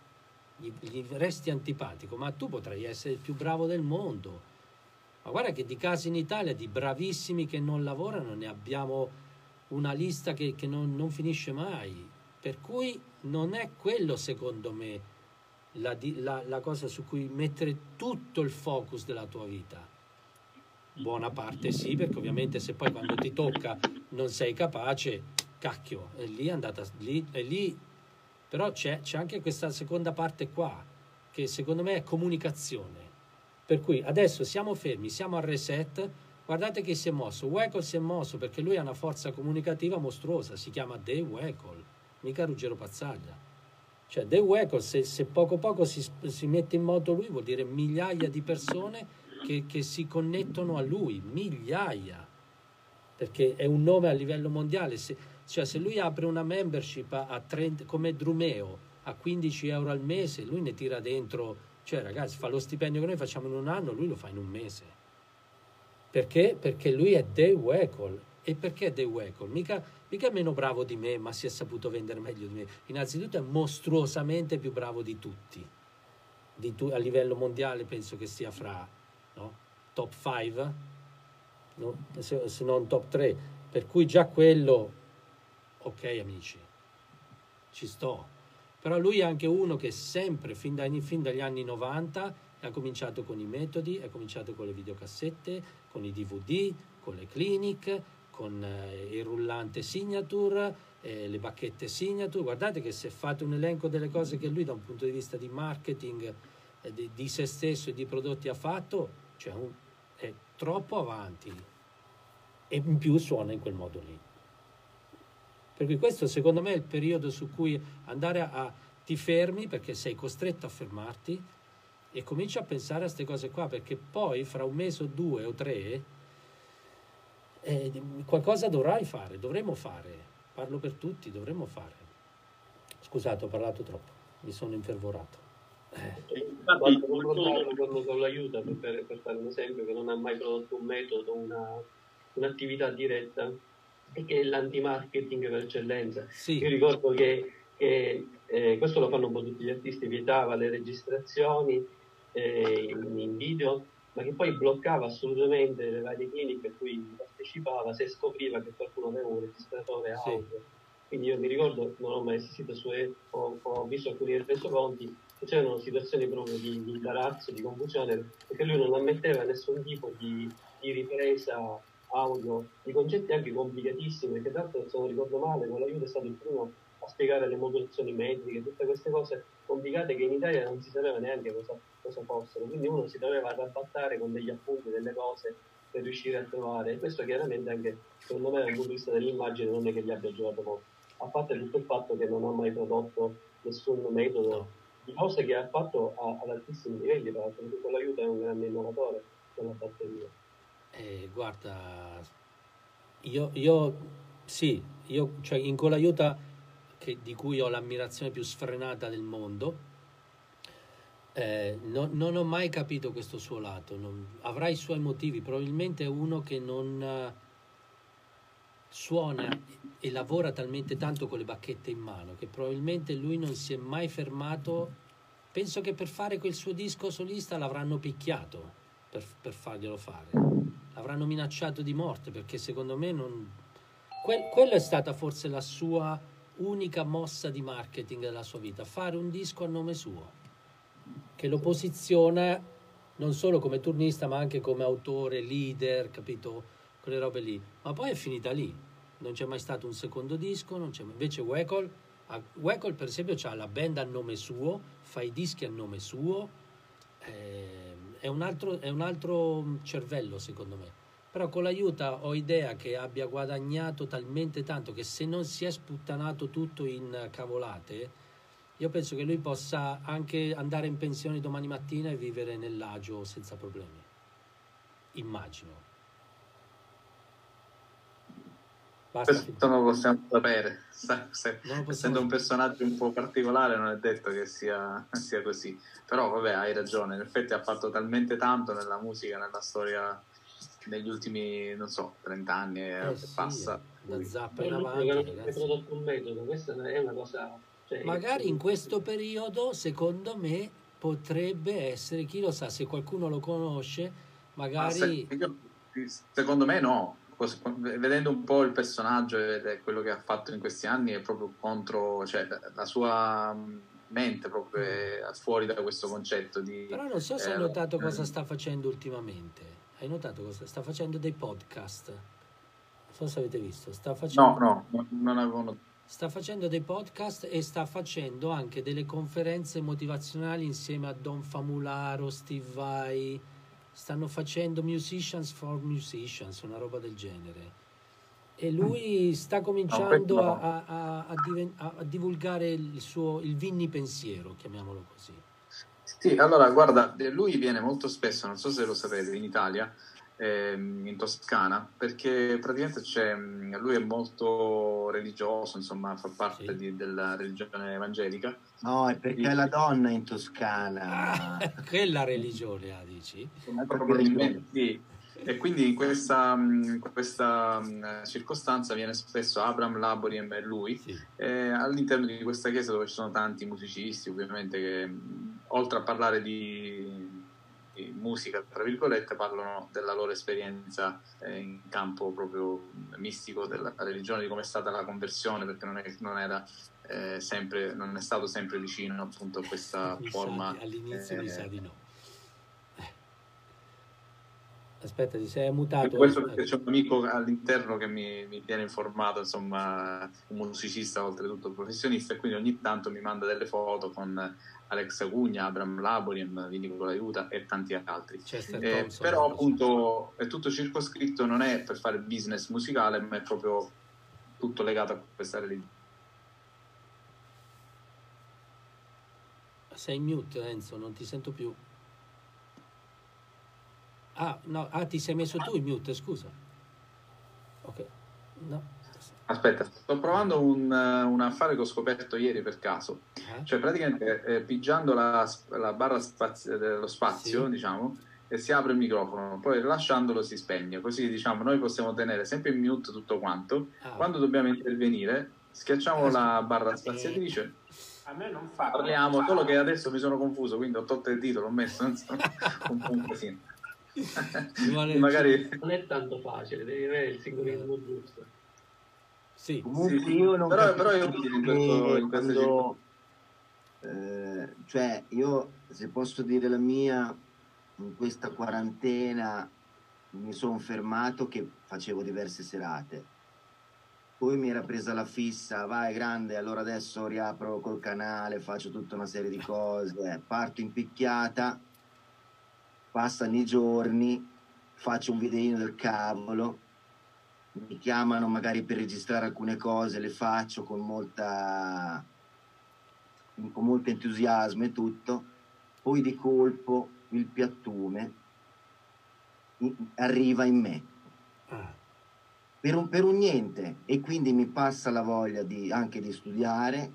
gli, gli resti antipatico, ma tu potrai essere il più bravo del mondo. Ma guarda che di casi in Italia di bravissimi che non lavorano ne abbiamo una lista che, che non, non, finisce mai. Per cui non è quello, secondo me, la, la, la cosa su cui mettere tutto il focus della tua vita. Buona parte sì, perché ovviamente se poi quando ti tocca non sei capace, cacchio, è lì è andata, lì, è lì però c'è, c'è anche questa seconda parte qua, che secondo me è comunicazione. Per cui adesso siamo fermi, siamo al reset, guardate che si è mosso. Weckl si è mosso perché lui ha una forza comunicativa mostruosa, si chiama The Weckl, mica Ruggero Pazzaglia. Cioè The Weckl, se, se, poco poco si, si, mette in moto lui, vuol dire migliaia di persone che, che si connettono a lui, migliaia, perché è un nome a livello mondiale. Se, cioè se lui apre una membership a, a 30, come Drumeo a 15 euro al mese, lui ne tira dentro, cioè ragazzi fa lo stipendio che noi facciamo in un anno, lui lo fa in un mese. Perché? Perché lui è Dave Weckl. E perché Dave Weckl? Mica, mica è meno bravo di me, ma si è saputo vendere meglio di me. Innanzitutto è mostruosamente più bravo di tutti. Di tu, a livello mondiale penso che sia fra no? top 5, no? se, se non top 3. Per cui già quello ok amici, ci sto. Però lui è anche uno che sempre, fin, dai, fin dagli anni 90, ha cominciato con i metodi, ha cominciato con le videocassette, con i DVD, con le clinic, con eh, il rullante signature, eh, le bacchette signature. Guardate che se fate un elenco delle cose che lui da un punto di vista di marketing, eh, di, di, se stesso e di prodotti ha fatto, cioè un, è troppo avanti e in più suona in quel modo lì. Per cui questo secondo me è il periodo su cui andare a, a ti fermi perché sei costretto a fermarti e cominci a pensare a queste cose qua perché poi fra un mese o due o tre eh, qualcosa dovrai fare, dovremo fare, parlo per tutti, dovremmo fare. Scusate, ho parlato troppo, mi sono infervorato. Eh. Infatti, con, con l'aiuta, per, per, fare un esempio, che non ha mai prodotto un metodo, una, un'attività diretta, e che è l'anti-marketing per eccellenza. Sì. Io ricordo che, che eh, questo lo fanno un po' tutti gli artisti, vietava le registrazioni eh, in, in, video, ma che poi bloccava assolutamente le varie cliniche a cui partecipava se scopriva che qualcuno aveva un registratore audio. Sì. Quindi io mi ricordo, non ho mai assistito su ho, ho visto alcuni resoconti, c'erano situazioni proprio di, di, imbarazzo, di confusione, perché lui non ammetteva nessun tipo di, di ripresa audio, di concetti anche complicatissimi, perché tra l'altro se non ricordo male, con l'aiuto è stato il primo a spiegare le modulazioni metriche, tutte queste cose complicate che in Italia non si sapeva neanche cosa, cosa fossero, quindi uno si doveva arrabattare con degli appunti, delle cose per riuscire a trovare, e questo chiaramente anche secondo me dal punto di vista dell'immagine non è che gli abbia giocato molto, a parte tutto il fatto che non ha mai prodotto nessun metodo di cose che ha fatto a, ad altissimi livelli, l'altro con l'aiuto è un grande innovatore della batteria. Eh, guarda, io, io sì, io, cioè in Colaiuta, che, di cui ho l'ammirazione più sfrenata del mondo, eh, no, non ho mai capito questo suo lato. Non, avrà i suoi motivi, probabilmente è uno che non uh, suona e lavora talmente tanto con le bacchette in mano che probabilmente lui non si è mai fermato. Penso che per fare quel suo disco solista l'avranno picchiato per, per farglielo fare l'avranno minacciato di morte perché secondo me non... Que- quella è stata forse la sua unica mossa di marketing della sua vita, fare un disco a nome suo, che lo posiziona non solo come turnista ma anche come autore, leader, capito? Quelle robe lì. Ma poi è finita lì, non c'è mai stato un secondo disco, invece Weckl Wacol per esempio ha la band a nome suo, fa i dischi a nome suo, eh, è, un altro, è un altro cervello secondo me. Però con l'aiuto ho idea che abbia guadagnato talmente tanto che se non si è sputtanato tutto in cavolate, io penso che lui possa anche andare in pensione domani mattina e vivere nell'agio senza problemi. Immagino. Basta. Questo non lo possiamo sapere. Se, possiamo... Essendo un personaggio un po' particolare, non è detto che sia, *laughs* sia, così. Però, vabbè, hai ragione. In effetti, ha fatto talmente tanto nella musica, nella storia negli ultimi, non so, 30 anni e eh, sì, passa. Da zappa in avanti. Hai prodotto un metodo, questa è una cosa. Cioè, Magari in questo periodo, secondo me, potrebbe essere, chi lo sa, se qualcuno lo conosce, magari. Se, secondo me no, vedendo un po' il personaggio e quello che ha fatto in questi anni è proprio contro, cioè la sua mente proprio fuori da questo concetto di... Però non so se eh, hai notato eh, cosa sta facendo ultimamente. Hai notato cosa sta facendo dei podcast? Non so se avete visto. Sta facendo... No, no, non avevo notato. Sta facendo dei podcast e sta facendo anche delle conferenze motivazionali insieme a Don Famularo, Steve Vai stanno facendo Musicians for Musicians, una roba del genere. E lui sta cominciando a, a, a, a, divulgare il suo il Vinni pensiero, chiamiamolo così. Sì, allora guarda, lui viene molto spesso, non so se lo sapete, in Italia ehm, in Toscana, perché praticamente c'è, lui è molto religioso, insomma, fa parte sì. di, della religione evangelica. No, è perché è la donna in Toscana. Ah, quella religione, ah, dici? Probabilmente sì. E quindi in questa, in questa circostanza viene spesso Abraham Laboriem e lui sì. e all'interno di questa chiesa dove ci sono tanti musicisti ovviamente che oltre a parlare di musica, tra virgolette, parlano della loro esperienza eh, in campo proprio mistico della religione, di come è stata la conversione, perché non, è, non era eh, sempre, non è stato sempre vicino appunto a questa *laughs* mi forma. Di, all'inizio eh, mi sa di no. Aspetta, ti sei mutato? questo perché c'è un amico all'interno che mi, mi, tiene informato, insomma, un musicista oltretutto professionista, e quindi ogni tanto mi manda delle foto con Alex Agugna, Abram Laboriem, Nicola Aiuta e tanti altri. Eh, però appunto è tutto circoscritto, non è per fare business musicale, ma è proprio tutto legato a questa religione. Sei in mute Enzo, non ti sento più. Ah, no, ah, ti sei messo tu in mute, scusa. Ok, no. Aspetta, sto provando un, un, affare che ho scoperto ieri per caso. Eh? Cioè, praticamente eh, pigiando la, la barra spazio, dello spazio, sì. diciamo, e si apre il microfono, poi rilasciandolo si spegne. Così, diciamo, noi possiamo tenere sempre in mute tutto quanto. Ah. Quando dobbiamo intervenire, schiacciamo eh, la barra spaziatrice. A me non fa. Parliamo, solo che adesso mi sono confuso, quindi ho tolto il titolo, ho messo *laughs* un po' un casino. *laughs* Magari... Non è tanto facile, devi avere il simbolismo giusto. Sì, Comunque sì, io non però, però io in questo, in quando, eh, cioè io se posso dire la mia in questa quarantena mi sono fermato che facevo diverse serate. Poi mi era presa la fissa vai grande allora adesso riapro col canale faccio tutta una serie di cose parto in picchiata passano i giorni faccio un videino del cavolo mi chiamano magari per registrare alcune cose, le faccio con molta con molto entusiasmo e tutto, poi di colpo il piattume arriva in me. Ah. per un, per un niente. E quindi mi passa la voglia di, anche di studiare,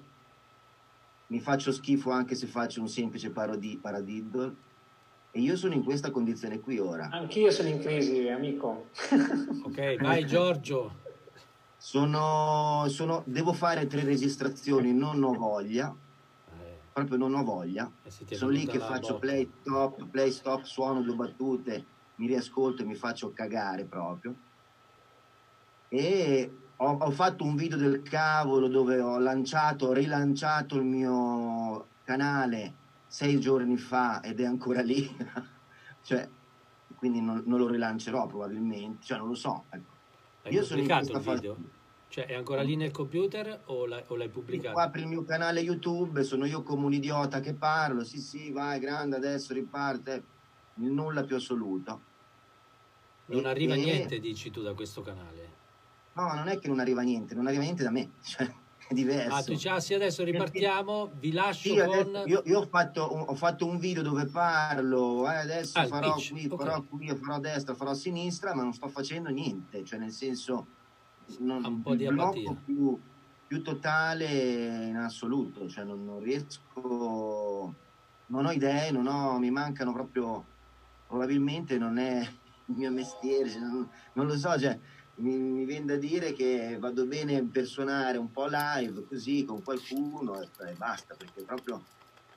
mi faccio schifo anche se faccio un semplice parodi, paradiddle e io sono in questa condizione qui ora. Anch'io sono in crisi, amico. *laughs* ok, vai *laughs* Giorgio. Sono, sono, devo fare tre registrazioni, non ho voglia, eh. proprio non ho voglia. Eh, sono lì che faccio botta. play stop, play stop, suono due battute, mi riascolto e mi faccio cagare proprio. E ho, ho fatto un video del cavolo dove ho lanciato, rilanciato il mio canale sei giorni fa ed è ancora lì, *laughs* cioè, quindi non, non, lo rilancerò probabilmente, cioè non lo so. Ecco. Io sono in questa fase. Cioè è ancora lì nel computer o l'hai, o l'hai pubblicato? Qua apri il mio canale YouTube, sono io come un idiota che parlo, sì sì, vai grande, adesso riparte, nulla più assoluto. Non e, arriva e... niente, dici tu, da questo canale? No, non è che non arriva niente, non arriva niente da me, *laughs* cioè diverso. Ah, tu dici, ah sì, adesso ripartiamo, vi lascio sì, con... Io, io ho, fatto, ho, fatto, un video dove parlo, eh, adesso ah, farò qui, okay. farò qui, farò a destra, farò a sinistra, ma non sto facendo niente, cioè nel senso non, un po' di apatia. Più, più, totale in assoluto, cioè non, non, riesco, non ho idee, non ho, mi mancano proprio, probabilmente non è il mio mestiere, non, non, lo so, cioè, mi, mi, viene da dire che vado bene per suonare un po' live così con qualcuno e, e basta, perché proprio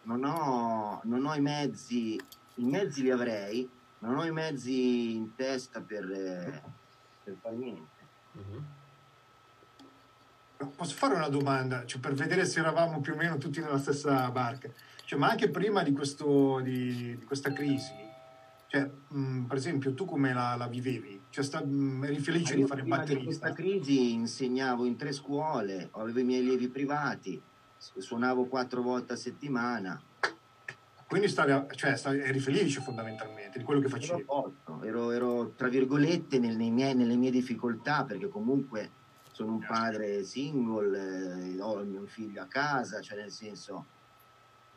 non ho, non ho i mezzi, i mezzi li avrei, ma non ho i mezzi in testa per, per fare niente. Mm-hmm. Posso fare una domanda, cioè, per vedere se eravamo più o meno tutti nella stessa barca? Cioè, ma anche prima di, questo, di, di questa crisi, cioè, mh, per esempio, tu come la, la vivevi? Cioè, sta, mh, eri felice di fare batterista? In questa crisi insegnavo in tre scuole, avevo i miei allievi privati, suonavo quattro volte a settimana. Quindi stavi, cioè, stavi, eri felice fondamentalmente di quello che facevi? Ero, ero, ero tra virgolette, nel, miei, nelle mie difficoltà, perché comunque sono un padre single, eh, ho il mio figlio a casa, cioè nel senso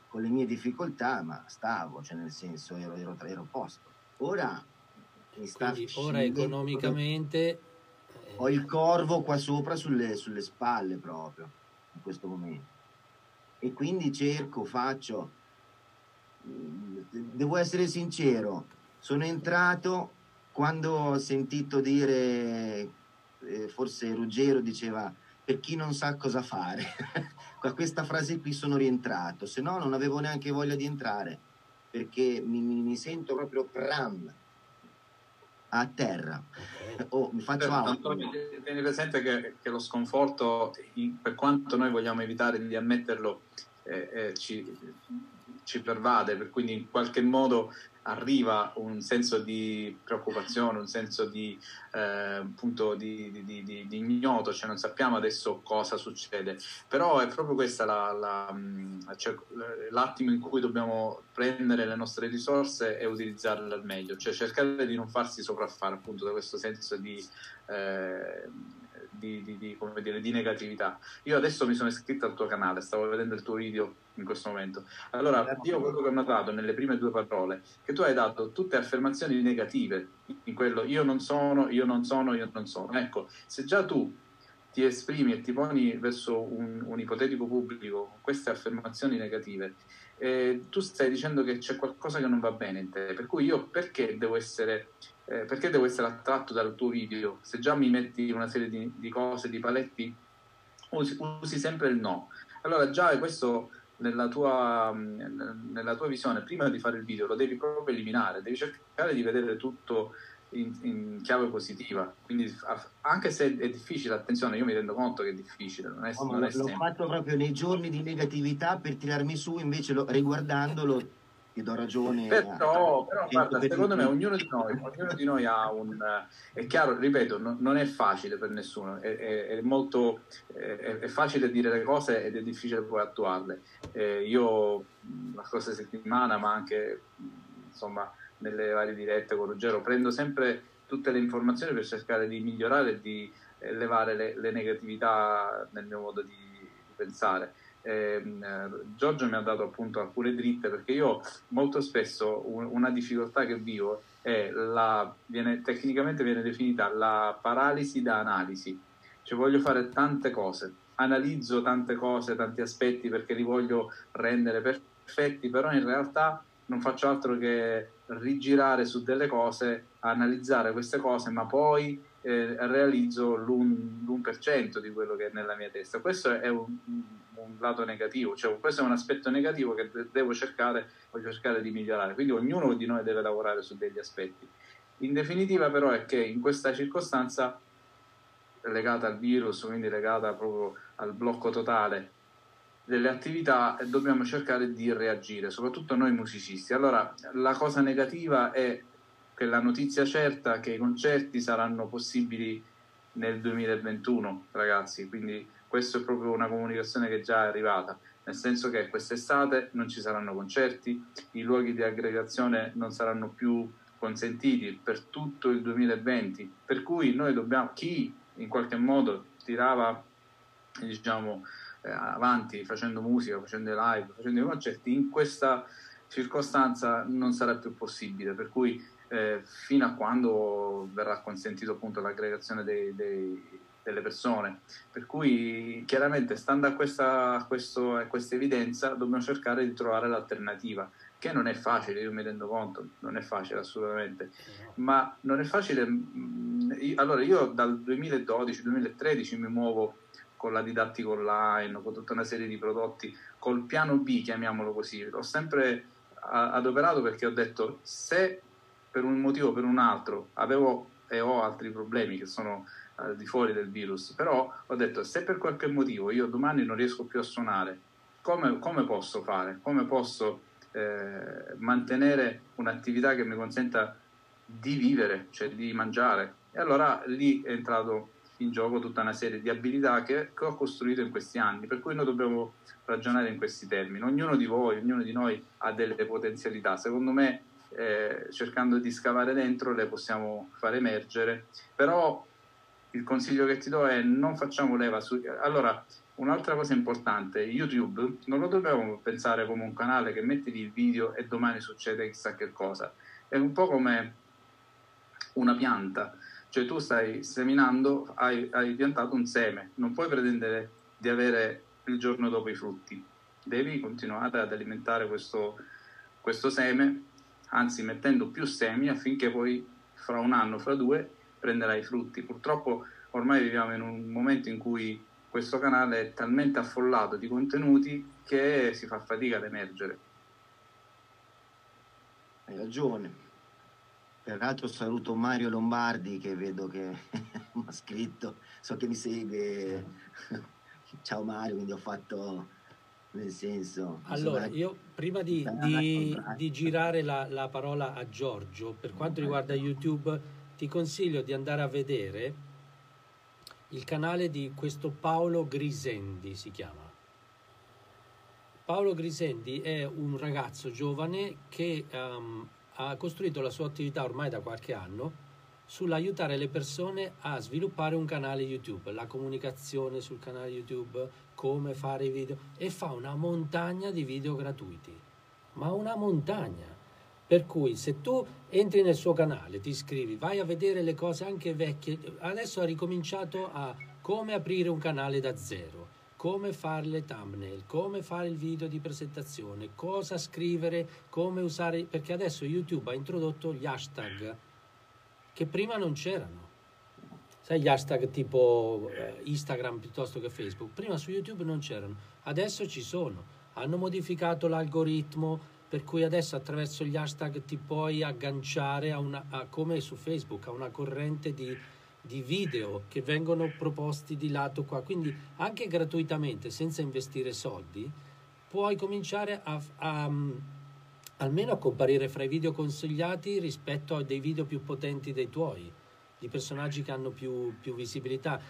con le mie difficoltà, ma stavo, cioè nel senso ero, ero, ero posto. Ora Quindi, ora economicamente ho il corvo qua sopra sulle, sulle spalle proprio in questo momento. E quindi cerco, faccio, mm, devo essere sincero, sono entrato quando ho sentito dire eh, forse Ruggero diceva per chi non sa cosa fare. *laughs* A questa frase qui sono rientrato, se no non avevo neanche voglia di entrare, perché mi, mi, mi sento proprio pram a terra. Oh, mi faccio altro. Tieni presente che, che lo sconforto, per quanto noi vogliamo evitare di ammetterlo, eh, eh, ci, ci pervade, per quindi in qualche modo arriva un senso di preoccupazione, un senso di, eh, di, di, di, di, ignoto, cioè non sappiamo adesso cosa succede, però è proprio questo la, la, cioè, l'attimo in cui dobbiamo prendere le nostre risorse e utilizzarle al meglio, cioè cercare di non farsi sopraffare appunto da questo senso di... Eh, di, di, di, dire, di, negatività. Io adesso mi sono iscritto al tuo canale, stavo vedendo il tuo video in questo momento. Allora, io quello che ho notato nelle prime due parole, che tu hai dato tutte affermazioni negative in quello io non sono, io non sono, io non sono. Ecco, se già tu ti esprimi e ti poni verso un, un ipotetico pubblico con queste affermazioni negative, eh, tu stai dicendo che c'è qualcosa che non va bene in te, per cui io perché devo essere eh, perché devo essere attratto dal tuo video? Se già mi metti una serie di, di cose, di paletti, usi, usi, sempre il no. Allora già questo nella tua, nella tua visione, prima di fare il video, lo devi proprio eliminare, devi cercare di vedere tutto in, in, chiave positiva. Quindi, anche se è difficile, attenzione, io mi rendo conto che è difficile. Non è, oh, non è l'ho fatto proprio nei giorni di negatività per tirarmi su, invece lo, riguardandolo ti do ragione. Però, però guarda, secondo me ognuno di, noi, ognuno di noi ha un... È chiaro, ripeto, no, non è facile per nessuno, è, è, è molto... È, è, facile dire le cose ed è difficile poi attuarle. Eh, io la scorsa settimana, ma anche insomma nelle varie dirette con Ruggero, prendo sempre tutte le informazioni per cercare di migliorare e di elevare le, le negatività nel mio modo di pensare eh, Giorgio mi ha dato appunto alcune dritte perché io molto spesso un, una difficoltà che vivo è la, viene, tecnicamente viene definita la paralisi da analisi, cioè voglio fare tante cose, analizzo tante cose, tanti aspetti perché li voglio rendere perfetti, però in realtà non faccio altro che rigirare su delle cose, analizzare queste cose, ma poi eh, realizzo l'1%, l'1% di quello che è nella mia testa. Questo è un, un lato negativo, cioè questo è un aspetto negativo che devo cercare, voglio cercare di migliorare. Quindi ognuno di noi deve lavorare su degli aspetti. In definitiva però è che in questa circostanza legata al virus, quindi legata proprio al blocco totale delle attività, dobbiamo cercare di reagire, soprattutto noi musicisti. Allora, la cosa negativa è la notizia certa che i concerti saranno possibili nel 2021, ragazzi, quindi questa è proprio una comunicazione che è già arrivata, nel senso che quest'estate non ci saranno concerti, i luoghi di aggregazione non saranno più consentiti per tutto il 2020, per cui noi dobbiamo, chi in qualche modo tirava diciamo, eh, avanti facendo musica, facendo live, facendo i concerti, in questa circostanza non sarà più possibile, per cui eh, fino a quando verrà consentito appunto l'aggregazione dei, dei, delle persone. Per cui chiaramente stando a questa, a questo, a questa evidenza dobbiamo cercare di trovare l'alternativa, che non è facile, io mi rendo conto, non è facile assolutamente, ma non è facile, mm, allora io dal 2012-2013 mi muovo con la didattica online, con tutta una serie di prodotti, col piano B, chiamiamolo così, l'ho sempre adoperato perché ho detto se per un motivo o per un altro avevo e ho altri problemi che sono al di fuori del virus, però ho detto se per qualche motivo io domani non riesco più a suonare, come, come posso fare? Come posso eh, mantenere un'attività che mi consenta di vivere, cioè di mangiare? E allora lì è entrato in gioco tutta una serie di abilità che, che ho costruito in questi anni, per cui noi dobbiamo ragionare in questi termini. Ognuno di voi, ognuno di noi ha delle potenzialità, secondo me eh, cercando di scavare dentro le possiamo far emergere, però il consiglio che ti do è non facciamo leva su... Allora, un'altra cosa importante, YouTube non lo dobbiamo pensare come un canale che metti il video e domani succede chissà che cosa, è un po' come una pianta, cioè tu stai seminando, hai, hai piantato un seme, non puoi pretendere di avere il giorno dopo i frutti, devi continuare ad alimentare questo, questo seme anzi mettendo più semi affinché poi fra un anno, fra due, prenderai i frutti. Purtroppo ormai viviamo in un momento in cui questo canale è talmente affollato di contenuti che si fa fatica ad emergere. Hai ragione. Peraltro saluto Mario Lombardi che vedo che *laughs* mi ha scritto, so che mi segue. Ciao Mario, quindi ho fatto nel senso... Allora, io prima di, di, di girare la, la, parola a Giorgio, per quanto riguarda YouTube, ti consiglio di andare a vedere il canale di questo Paolo Grisendi, si chiama. Paolo Grisendi è un ragazzo giovane che um, ha costruito la sua attività ormai da qualche anno sull'aiutare le persone a sviluppare un canale YouTube, la comunicazione sul canale YouTube, come fare i video e fa una montagna di video gratuiti, ma una montagna. Per cui se tu entri nel suo canale, ti iscrivi, vai a vedere le cose anche vecchie, adesso ha ricominciato a come aprire un canale da zero, come fare le thumbnail, come fare il video di presentazione, cosa scrivere, come usare, perché adesso YouTube ha introdotto gli hashtag che prima non c'erano. Sai gli hashtag tipo Instagram piuttosto che Facebook? Prima su YouTube non c'erano, adesso ci sono. Hanno modificato l'algoritmo per cui adesso attraverso gli hashtag ti puoi agganciare a una, a, come su Facebook, a una corrente di, di video che vengono proposti di lato qua. Quindi anche gratuitamente, senza investire soldi, puoi cominciare a, a almeno a comparire fra i video consigliati rispetto a dei video più potenti dei tuoi, di personaggi che hanno più, più visibilità.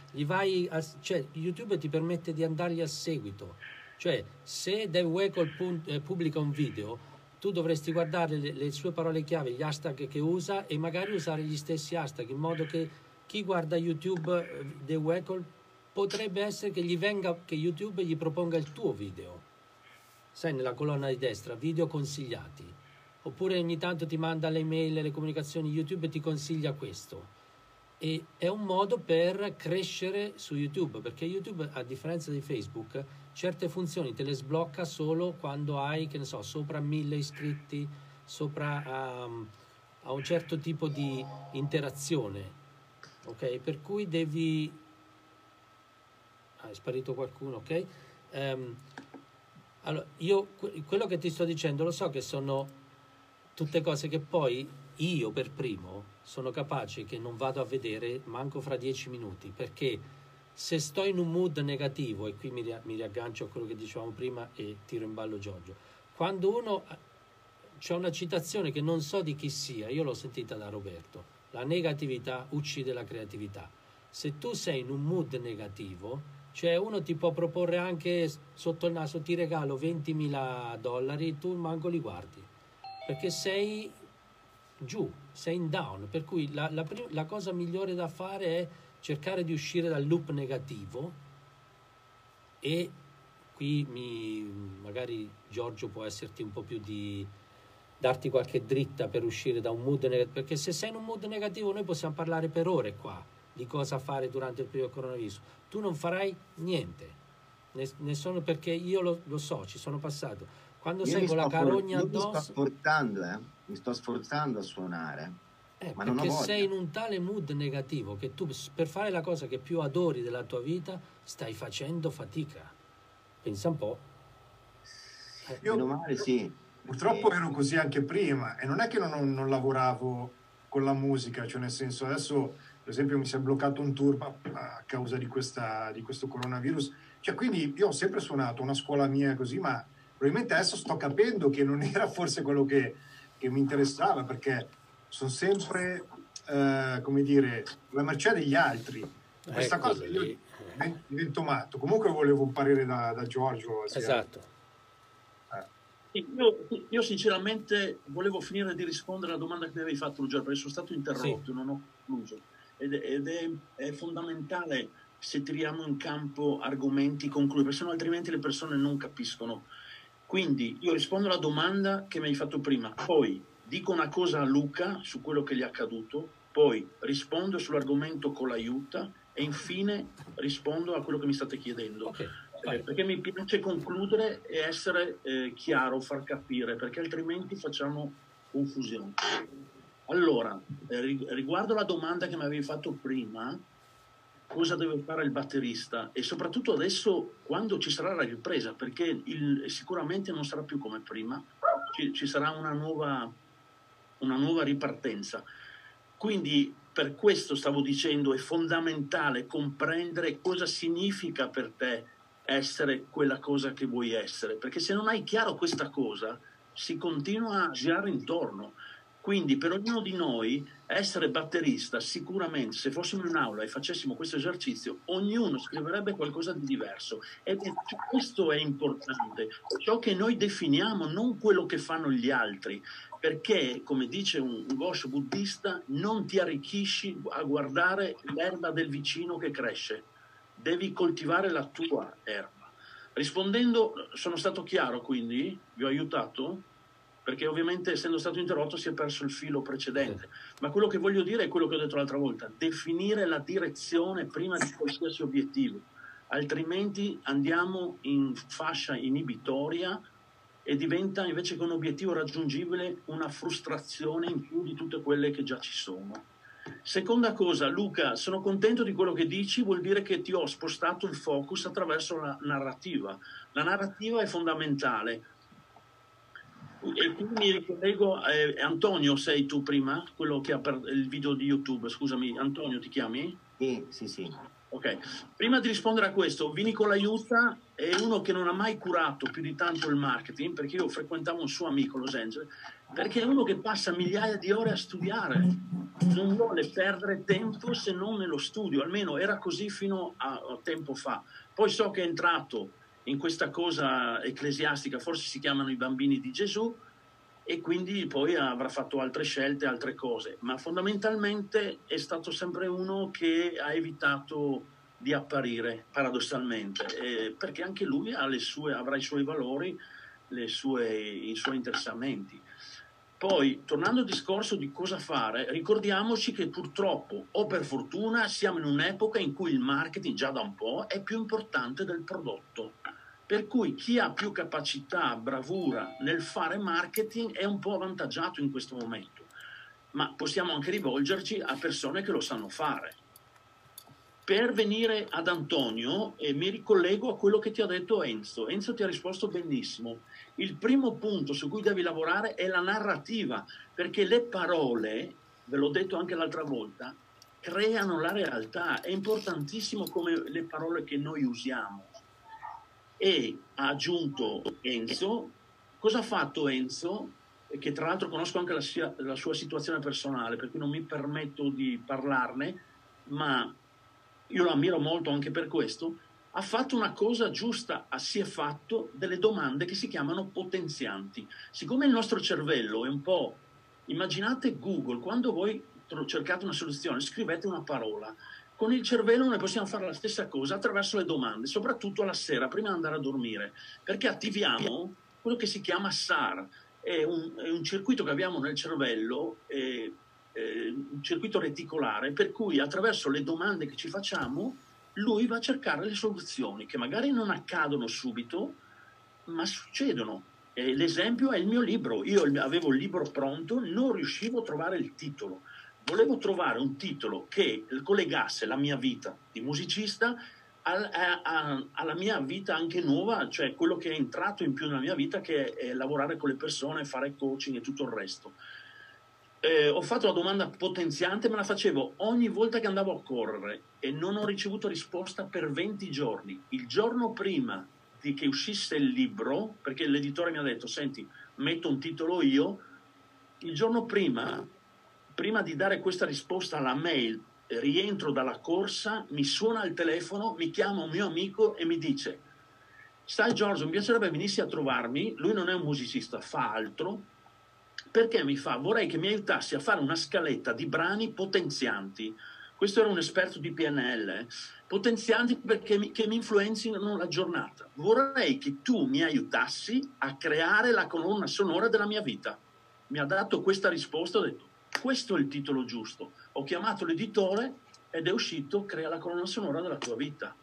A, cioè, YouTube ti permette di andargli a seguito. Cioè, se Dave Weckl eh, pubblica un video, tu dovresti guardare le, le, sue parole chiave, gli hashtag che usa e magari usare gli stessi hashtag in modo che chi guarda YouTube eh, Dave Weckl potrebbe essere che, gli venga, che YouTube gli proponga il tuo video sai, nella colonna di destra, video consigliati. Oppure ogni tanto ti manda le mail, le comunicazioni YouTube e ti consiglia questo. E è un modo per crescere su YouTube, perché YouTube, a differenza di Facebook, certe funzioni te le sblocca solo quando hai, che ne so, sopra mille iscritti, sopra um, a un certo tipo di interazione. Ok? Per cui devi... Ah, è sparito qualcuno, ok? Um, allora, io quello che ti sto dicendo lo so che sono tutte cose che poi io per primo sono capace che non vado a vedere manco fra dieci minuti perché se sto in un mood negativo e qui mi, mi riaggancio a quello che dicevamo prima e tiro in ballo Giorgio quando uno c'è una citazione che non so di chi sia io l'ho sentita da Roberto la negatività uccide la creatività. Se tu sei in un mood negativo, cioè uno ti può proporre anche sotto il naso ti regalo 20.000 dollari, tu manco li guardi, perché sei giù, sei in down, per cui la, la, la cosa migliore da fare è cercare di uscire dal loop negativo e qui mi, magari Giorgio può esserti un po' più di darti qualche dritta per uscire da un mood negativo, perché se sei in un mood negativo noi possiamo parlare per ore qua di cosa fare durante il periodo coronavirus. Tu non farai niente, ne, ne sono perché io lo, lo, so, ci sono passato. Quando io sei con la carogna for- addosso... Mi sto sforzando, eh? mi sto sforzando a suonare. Eh, ma perché sei in un tale mood negativo che tu per fare la cosa che più adori della tua vita stai facendo fatica. Pensa un po'. Eh, io, male, sì. Purtroppo ero così anche prima e non è che non, non, lavoravo con la musica, cioè nel senso adesso per esempio mi si è bloccato un tour a causa di, questa, di questo coronavirus, cioè quindi io ho sempre suonato una scuola mia così, ma probabilmente adesso sto capendo che non *laughs* era forse quello che, che mi interessava perché sono sempre, eh, come dire, la mercé degli altri. Questa ecco cosa io divento matto. Comunque volevo un parere da, da Giorgio. Esatto. Io, io, sinceramente volevo finire di rispondere alla domanda che mi avevi fatto Giorgio, perché sono stato interrotto, sì. non ho concluso. Ed, ed è, è, fondamentale se tiriamo in campo argomenti conclusi, perché sennò altrimenti le persone non capiscono. Quindi io rispondo alla domanda che mi hai fatto prima, poi dico una cosa a Luca su quello che gli è accaduto, poi rispondo sull'argomento con l'aiuta e infine rispondo a quello che mi state chiedendo. Okay eh, perché mi piace concludere e essere eh, chiaro, far capire, perché altrimenti facciamo confusione. Allora, eh, riguardo la domanda che mi avevi fatto prima, cosa deve fare il batterista e soprattutto adesso quando ci sarà la ripresa, perché il, sicuramente non sarà più come prima, ci, ci sarà una nuova, una nuova ripartenza. Quindi per questo stavo dicendo è fondamentale comprendere cosa significa per te essere quella cosa che vuoi essere, perché se non hai chiaro questa cosa si continua a girare intorno. Quindi per ognuno di noi essere batterista sicuramente se fossimo in aula e facessimo questo esercizio ognuno scriverebbe qualcosa di diverso e questo è importante, ciò che noi definiamo non quello che fanno gli altri perché come dice un, un gosho buddista non ti arricchisci a guardare l'erba del vicino che cresce devi coltivare la tua erba. Rispondendo, sono stato chiaro quindi? Vi ho aiutato? Perché ovviamente essendo stato interrotto si è perso il filo precedente. Ma quello che voglio dire è quello che ho detto l'altra volta, definire la direzione prima di qualsiasi obiettivo, altrimenti andiamo in fascia inibitoria e diventa invece che un obiettivo raggiungibile una frustrazione in più di tutte quelle che già ci sono. Seconda cosa, Luca, sono contento di quello che dici, vuol dire che ti ho spostato il focus attraverso la narrativa. La narrativa è fondamentale. E quindi mi ricollego, eh, Antonio sei tu prima, quello che ha per il video di YouTube, scusami, Antonio ti chiami? Sì, sì, sì. Ok, prima di rispondere a questo, Vini con l'aiuta è uno che non ha mai curato più di tanto il marketing, perché io frequentavo un suo amico Los Angeles, perché è uno che passa migliaia di ore a studiare, non vuole perdere tempo se non nello studio, almeno era così fino a, a tempo fa. Poi so che è entrato in questa cosa ecclesiastica, forse si chiamano i bambini di Gesù, e quindi poi avrà fatto altre scelte, altre cose, ma fondamentalmente è stato sempre uno che ha evitato di apparire paradossalmente, eh, perché anche lui sue, avrà i suoi valori, sue, i suoi interessamenti. Poi, tornando al discorso di cosa fare, ricordiamoci che purtroppo o per fortuna siamo in un'epoca in cui il marketing già da un po' è più importante del prodotto. Per cui chi ha più capacità, bravura nel fare marketing è un po' avvantaggiato in questo momento, ma possiamo anche rivolgerci a persone che lo sanno fare. Per venire ad Antonio, eh, mi ricollego a quello che ti ha detto Enzo. Enzo ti ha risposto benissimo. Il primo punto su cui devi lavorare è la narrativa, perché le parole, ve l'ho detto anche l'altra volta, creano la realtà. È importantissimo come le parole che noi usiamo e ha aggiunto Enzo. Cosa ha fatto Enzo? Che tra l'altro conosco anche la, sia, la sua situazione personale, per cui non mi permetto di parlarne, ma io lo ammiro molto anche per questo, ha fatto una cosa giusta, si è fatto delle domande che si chiamano potenzianti. Siccome il nostro cervello è un po'... Immaginate Google, quando voi cercate una soluzione, scrivete una parola. Con il cervello noi possiamo fare la stessa cosa attraverso le domande, soprattutto alla sera, prima di andare a dormire, perché attiviamo quello che si chiama SAR, è un, è un circuito che abbiamo nel cervello, è, è un circuito reticolare, per cui attraverso le domande che ci facciamo lui va a cercare le soluzioni che magari non accadono subito, ma succedono. E l'esempio è il mio libro. Io avevo il libro pronto, non riuscivo a trovare il titolo. Volevo trovare un titolo che collegasse la mia vita di musicista alla mia vita anche nuova, cioè quello che è entrato in più nella mia vita, che è lavorare con le persone, fare coaching e tutto il resto eh, ho fatto la domanda potenziante, me la facevo ogni volta che andavo a correre e non ho ricevuto risposta per 20 giorni. Il giorno prima di che uscisse il libro, perché l'editore mi ha detto, senti, metto un titolo io, il giorno prima, prima di dare questa risposta alla mail, rientro dalla corsa, mi suona il telefono, mi chiama un mio amico e mi dice, sai Giorgio, mi piacerebbe venissi a trovarmi, lui non è un musicista, fa altro, perché mi fa, vorrei che mi aiutassi a fare una scaletta di brani potenzianti. Questo era un esperto di PNL, eh? potenzianti perché mi, che mi influenzino la giornata. Vorrei che tu mi aiutassi a creare la colonna sonora della mia vita. Mi ha dato questa risposta, ho detto, questo è il titolo giusto. Ho chiamato l'editore ed è uscito, crea la colonna sonora della tua vita.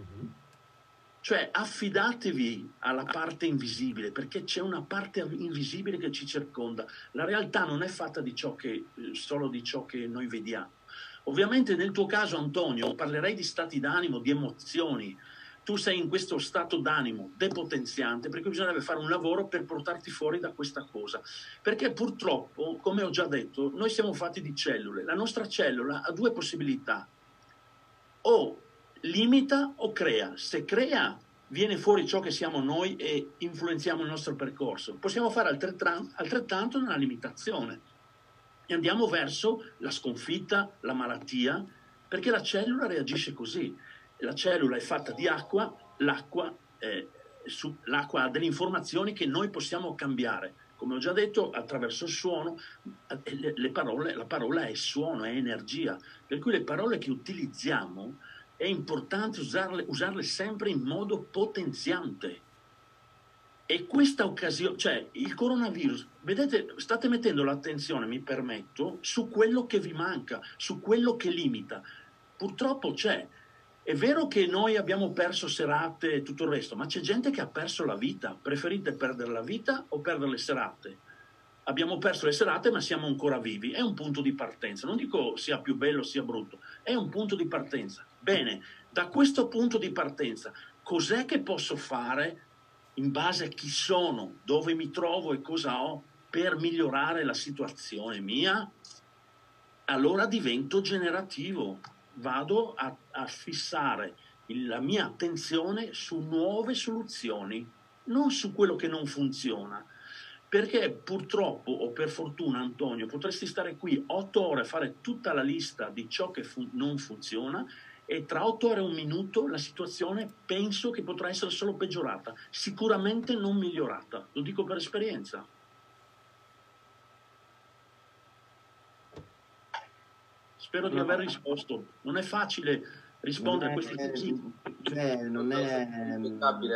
Mm-hmm. Cioè affidatevi alla parte invisibile, perché c'è una parte invisibile che ci circonda. La realtà non è fatta di che, eh, solo di ciò che noi vediamo. Ovviamente nel tuo caso, Antonio, parlerei di stati d'animo, di emozioni. Tu sei in questo stato d'animo depotenziante perché bisognerebbe fare un lavoro per portarti fuori da questa cosa. Perché purtroppo, come ho già detto, noi siamo fatti di cellule. La nostra cellula ha due possibilità. O limita o crea. Se crea, viene fuori ciò che siamo noi e influenziamo il nostro percorso. Possiamo fare altrettanto nella limitazione e andiamo verso la sconfitta, la malattia, perché la cellula reagisce così. La cellula è fatta di acqua, l'acqua, eh, su, l'acqua ha delle informazioni che noi possiamo cambiare. Come ho già detto, attraverso il suono, eh, le, le parole, la parola è suono, è energia. Per cui le parole che utilizziamo è importante usarle, usarle sempre in modo potenziante. E questa occasione, cioè il coronavirus, vedete, state mettendo l'attenzione, mi permetto, su quello che vi manca, su quello che limita. Purtroppo c'è. È vero che noi abbiamo perso serate e tutto il resto, ma c'è gente che ha perso la vita. Preferite perdere la vita o perdere le serate? Abbiamo perso le serate, ma siamo ancora vivi. È un punto di partenza. Non dico sia più bello sia brutto, è un punto di partenza. Bene, da questo punto di partenza, cos'è che posso fare in base a chi sono, dove mi trovo e cosa ho per migliorare la situazione mia? Allora divento generativo, vado a, a fissare la mia attenzione su nuove soluzioni, non su quello che non funziona. Perché purtroppo o per fortuna, Antonio, potresti stare qui otto ore a fare tutta la lista di ciò che fu- non funziona e tra otto ore e un minuto la situazione penso che potrà essere solo peggiorata, sicuramente non migliorata, lo dico per esperienza. Spero di aver risposto. Non è facile rispondere a questi quesiti. Cioè, non è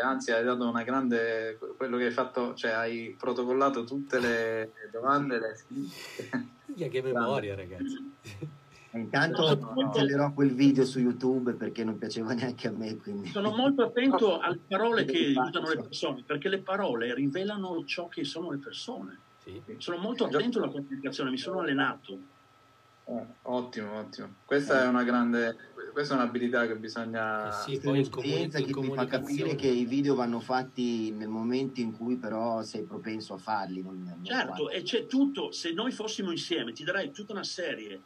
anzi hai dato una grande quello che hai fatto, cioè hai protocollato tutte le domande, le che memoria, ragazzi. *laughs* Intanto no. accelerò quel video su YouTube perché non piaceva *laughs* neanche a me. Quindi. Sono molto attento alle parole che usano le persone, perché le parole rivelano ciò che sono le persone. Sì. Sono molto attento alla comunicazione, mi sono allenato. Eh, ottimo, ottimo. Questa è una grande, questa è un'abilità che bisogna... Eh sì, poi che ti fa capire che i video vanno fatti nel momento in cui però sei propenso a farli. Non, non certo, fatti. e c'è tutto, se noi fossimo insieme ti darei tutta una serie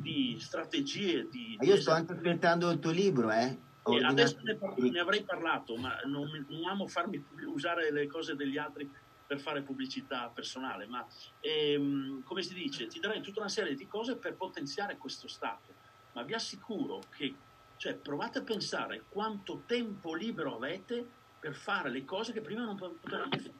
di strategie. Di, io sto anche aspettando il tuo libro, eh? Adesso ne, par- ne, avrei parlato, ma non, non, amo farmi usare le cose degli altri per fare pubblicità personale, ma ehm, come si dice, ti darei tutta una serie di cose per potenziare questo stato, ma vi assicuro che Cioè provate a pensare quanto tempo libero avete per fare le cose che prima non potevate fare.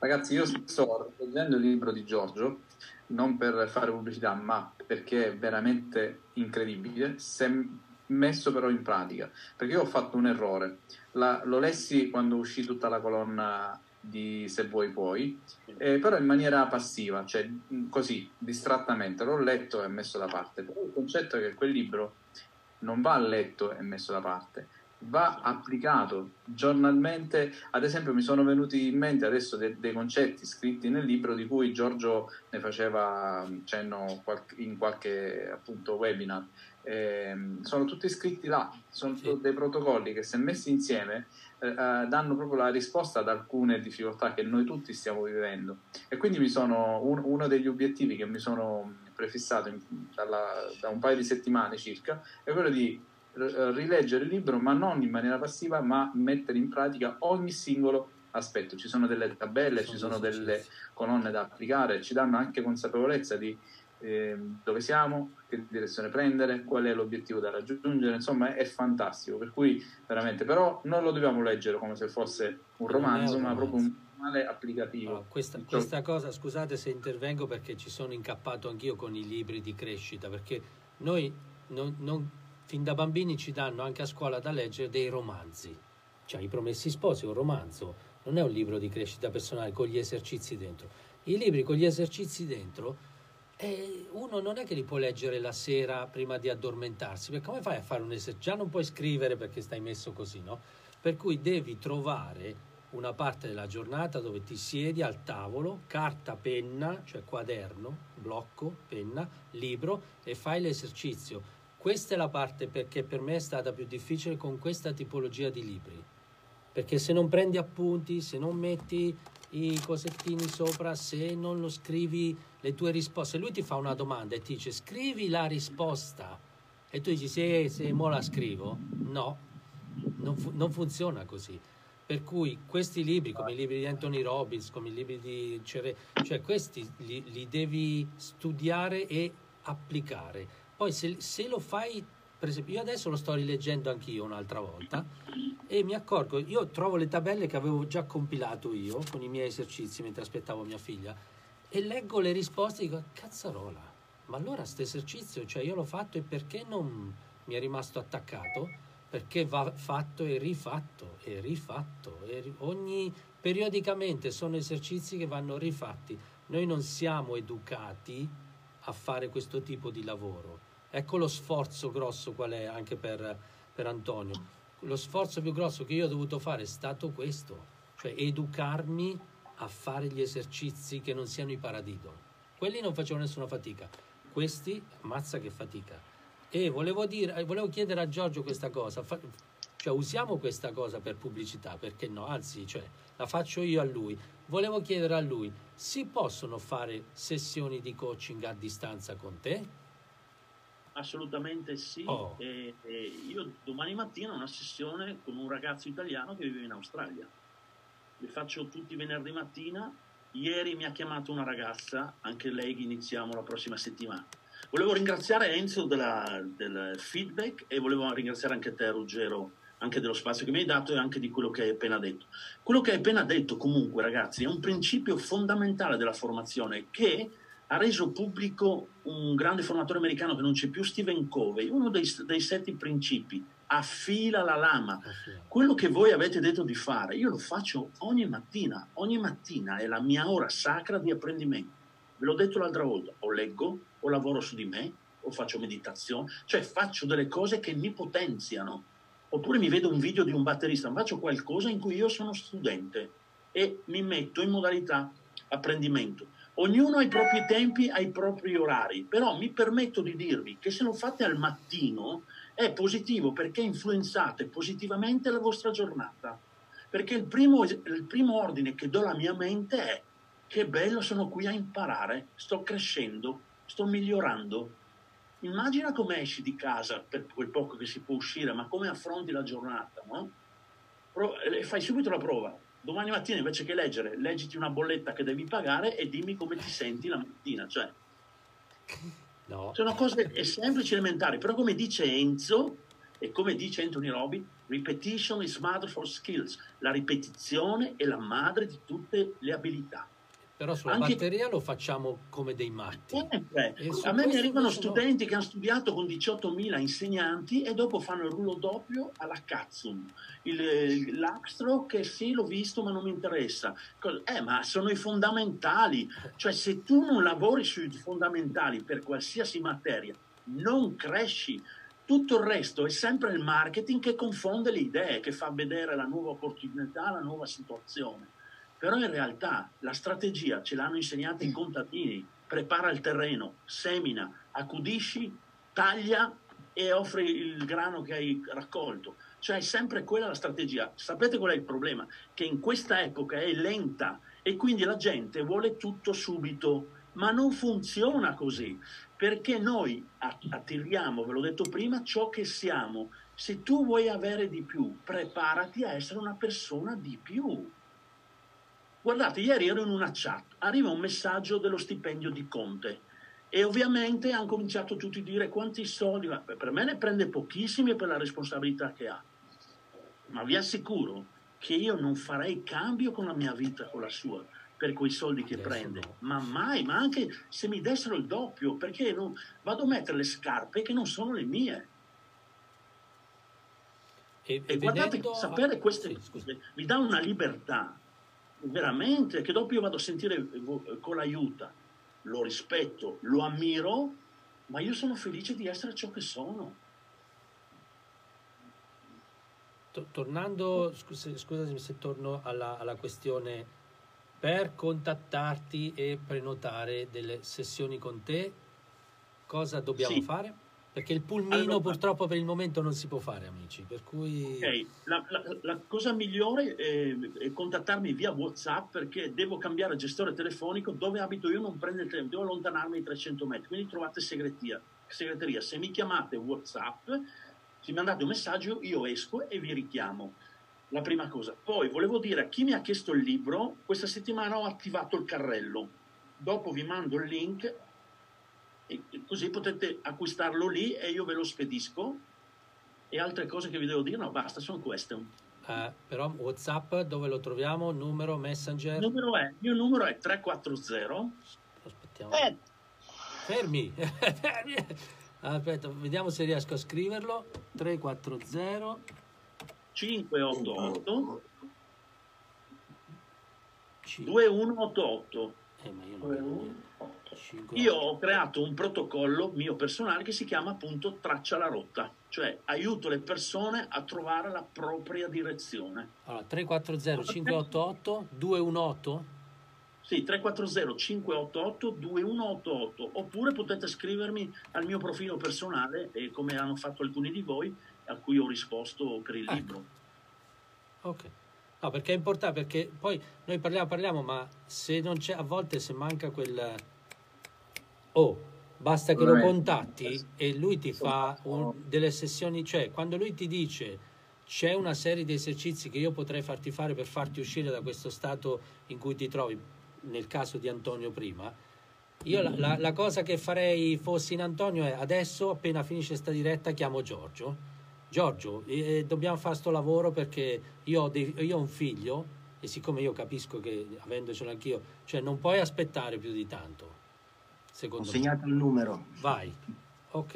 Ragazzi, io sto leggendo il libro di Giorgio, non per fare pubblicità, ma perché è veramente incredibile, se messo però in pratica. Perché io ho fatto un errore. La, lo lessi quando uscì tutta la colonna di Se vuoi puoi, eh, però in maniera passiva, cioè così, distrattamente, l'ho letto e messo da parte. Però il concetto è che quel libro non va letto e messo da parte, va applicato giornalmente. Ad esempio, mi sono venuti in mente adesso de- dei concetti scritti nel libro di cui Giorgio ne faceva cenno in qualche appunto webinar. Eh, sono tutti scritti là, sono sì. dei protocolli che se messi insieme eh, eh, danno proprio la risposta ad alcune difficoltà che noi tutti stiamo vivendo. E quindi mi sono, un, uno degli obiettivi che mi sono prefissato in, dalla, da un paio di settimane circa è quello di rileggere il libro, ma non in maniera passiva, ma mettere in pratica ogni singolo aspetto. Ci sono delle tabelle, ci sono delle colonne da applicare, ci danno anche consapevolezza di eh, dove siamo, che direzione prendere, qual è l'obiettivo da raggiungere, insomma è, fantastico, per cui veramente, però non lo dobbiamo leggere come se fosse un romanzo, un romanzo. ma proprio un manuale applicativo. Allora, questa, questa cosa, scusate se intervengo perché ci sono incappato anch'io con i libri di crescita, perché noi non, non fin da bambini ci danno anche a scuola da leggere dei romanzi. Cioè, I Promessi Sposi è un romanzo, non è un libro di crescita personale con gli esercizi dentro. I libri con gli esercizi dentro, eh, uno non è che li può leggere la sera prima di addormentarsi, perché come fai a fare un esercizio? Già non puoi scrivere perché stai messo così, no? Per cui devi trovare una parte della giornata dove ti siedi al tavolo, carta, penna, cioè quaderno, blocco, penna, libro e fai l'esercizio questa è la parte perché per me è stata più difficile con questa tipologia di libri. Perché se non prendi appunti, se non metti i cosettini sopra, se non lo scrivi le tue risposte, lui ti fa una domanda e ti dice scrivi la risposta e tu dici se, se mo la scrivo, no, non, fu- non funziona così. Per cui questi libri, come i libri di Anthony Robbins, come i libri di Cere, cioè questi li, li devi studiare e applicare poi se, se lo fai, per esempio, io adesso lo sto rileggendo anch'io un'altra volta e mi accorgo, io trovo le tabelle che avevo già compilato io con i miei esercizi mentre aspettavo mia figlia e leggo le risposte e dico, cazzarola, ma allora questo esercizio, cioè io l'ho fatto e perché non mi è rimasto attaccato? Perché va fatto e rifatto e rifatto. E ogni, periodicamente sono esercizi che vanno rifatti. Noi non siamo educati a fare questo tipo di lavoro. Ecco lo sforzo grosso qual è anche per, per Antonio. Lo sforzo più grosso che io ho dovuto fare è stato questo, cioè educarmi a fare gli esercizi che non siano i paradiddle. Quelli non facevano nessuna fatica, questi, ammazza che fatica. E volevo, dire, volevo chiedere a Giorgio questa cosa, fa, cioè usiamo questa cosa per pubblicità, perché no? Anzi, cioè, la faccio io a lui. Volevo chiedere a lui, si possono fare sessioni di coaching a distanza con te? Assolutamente sì. Oh. E, e io domani mattina ho una sessione con un ragazzo italiano che vive in Australia. Le faccio tutti venerdì mattina. Ieri mi ha chiamato una ragazza, anche lei che iniziamo la prossima settimana. Volevo ringraziare Enzo della, del feedback e volevo ringraziare anche te, Ruggero, anche dello spazio che mi hai dato e anche di quello che hai appena detto. Quello che hai appena detto, comunque, ragazzi, è un principio fondamentale della formazione che ha reso pubblico un grande formatore americano che non c'è più, Stephen Covey, uno dei, dei sette principi, affila la lama. Quello che voi avete detto di fare, io lo faccio ogni mattina, ogni mattina è la mia ora sacra di apprendimento. Ve l'ho detto l'altra volta, o leggo, o lavoro su di me, o faccio meditazione, cioè faccio delle cose che mi potenziano. Oppure mi vedo un video di un batterista, faccio qualcosa in cui io sono studente e mi metto in modalità apprendimento. Ognuno ha i propri tempi, ha i propri orari, però mi permetto di dirvi che se lo fate al mattino è positivo perché influenzate positivamente la vostra giornata. Perché il primo, il primo ordine che do alla mia mente è che bello sono qui a imparare, sto crescendo, sto migliorando. Immagina come esci di casa per quel poco che si può uscire, ma come affronti la giornata, no? E fai subito la prova domani mattina invece che leggere, leggiti una bolletta che devi pagare e dimmi come ti senti la mattina. Cioè, No. Sono cose semplici, elementari, però come dice Enzo e come dice Anthony Robin, repetition is mother for skills. La ripetizione è la madre di tutte le abilità. Però sulla Anche... batteria lo facciamo come dei matti. Eh, a me mi arrivano studenti no. che hanno studiato con 18.000 insegnanti e dopo fanno il rullo doppio alla Katsum. Il, l'Axtro che sì, l'ho visto ma non mi interessa. Eh, ma sono i fondamentali. Cioè se tu non lavori sui fondamentali per qualsiasi materia, non cresci. Tutto il resto è sempre il marketing che confonde le idee, che fa vedere la nuova opportunità, la nuova situazione. Però in realtà la strategia ce l'hanno insegnata i mm. contadini, prepara il terreno, semina, accudisci, taglia e offri il grano che hai raccolto. Cioè è sempre quella la strategia. Sapete qual è il problema? Che in questa epoca è lenta e quindi la gente vuole tutto subito, ma non funziona così, perché noi attiriamo, ve l'ho detto prima, ciò che siamo. Se tu vuoi avere di più, preparati a essere una persona di più. Guardate, ieri ero in una chat, arriva un messaggio dello stipendio di Conte e ovviamente hanno cominciato tutti a dire quanti soldi, per me ne prende pochissimi per la responsabilità che ha, ma vi assicuro che io non farei cambio con la mia vita, con la sua, per quei soldi che prende, ma mai, ma anche se mi dessero il doppio, perché non, vado a mettere le scarpe che non sono le mie. E, e, e guardate, sapere queste cose mi dà una libertà veramente, che dopo io vado a sentire con l'aiuta, lo rispetto, lo ammiro, ma io sono felice di essere ciò che sono. Tornando, scusami se torno alla, alla questione, per contattarti e prenotare delle sessioni con te, cosa dobbiamo sì. fare? Perché il pulmino allora, purtroppo per il momento non si può fare, amici. Per cui... Ok, la, la, la cosa migliore è, è, contattarmi via WhatsApp perché devo cambiare gestore telefonico. Dove abito io non prende il telefono, devo allontanarmi di 300 metri. Quindi trovate segreteria. segreteria. Se mi chiamate WhatsApp, se mi mandate un messaggio, io esco e vi richiamo. La prima cosa. Poi volevo dire a chi mi ha chiesto il libro, questa settimana ho attivato il carrello. Dopo vi mando il link e così potete acquistarlo lì e io ve lo spedisco. E altre cose che vi devo dire? No, basta, sono queste. Uh, però WhatsApp dove lo troviamo? Numero, Messenger? Il, numero è, il mio numero è 340. Aspettiamo. Eh. *laughs* Fermi. Aspetta, vediamo se riesco a scriverlo. 340 588 2188. Eh, ma io non io ho creato un protocollo mio personale che si chiama appunto Traccia la rotta, cioè aiuto le persone a trovare la propria direzione. Allora, 340 588 218? Sì, 340 588 2188 oppure potete scrivermi al mio profilo personale eh, come hanno fatto alcuni di voi a cui ho risposto per il ecco. libro. Ok. No, perché è importante, perché poi noi parliamo, parliamo, ma se non c'è, a volte se manca quel, Oh, basta che lo contatti e lui ti fa un, delle sessioni, cioè quando lui ti dice c'è una serie di esercizi che io potrei farti fare per farti uscire da questo stato in cui ti trovi, nel caso di Antonio prima, io la, la, la cosa che farei fossi in Antonio è adesso, appena finisce sta diretta, chiamo Giorgio. Giorgio, eh, dobbiamo fare sto lavoro perché io ho, dei, io ho un figlio e siccome io capisco che avendocelo anch'io, cioè non puoi aspettare più di tanto secondo Ho segnato il numero. Vai, ok.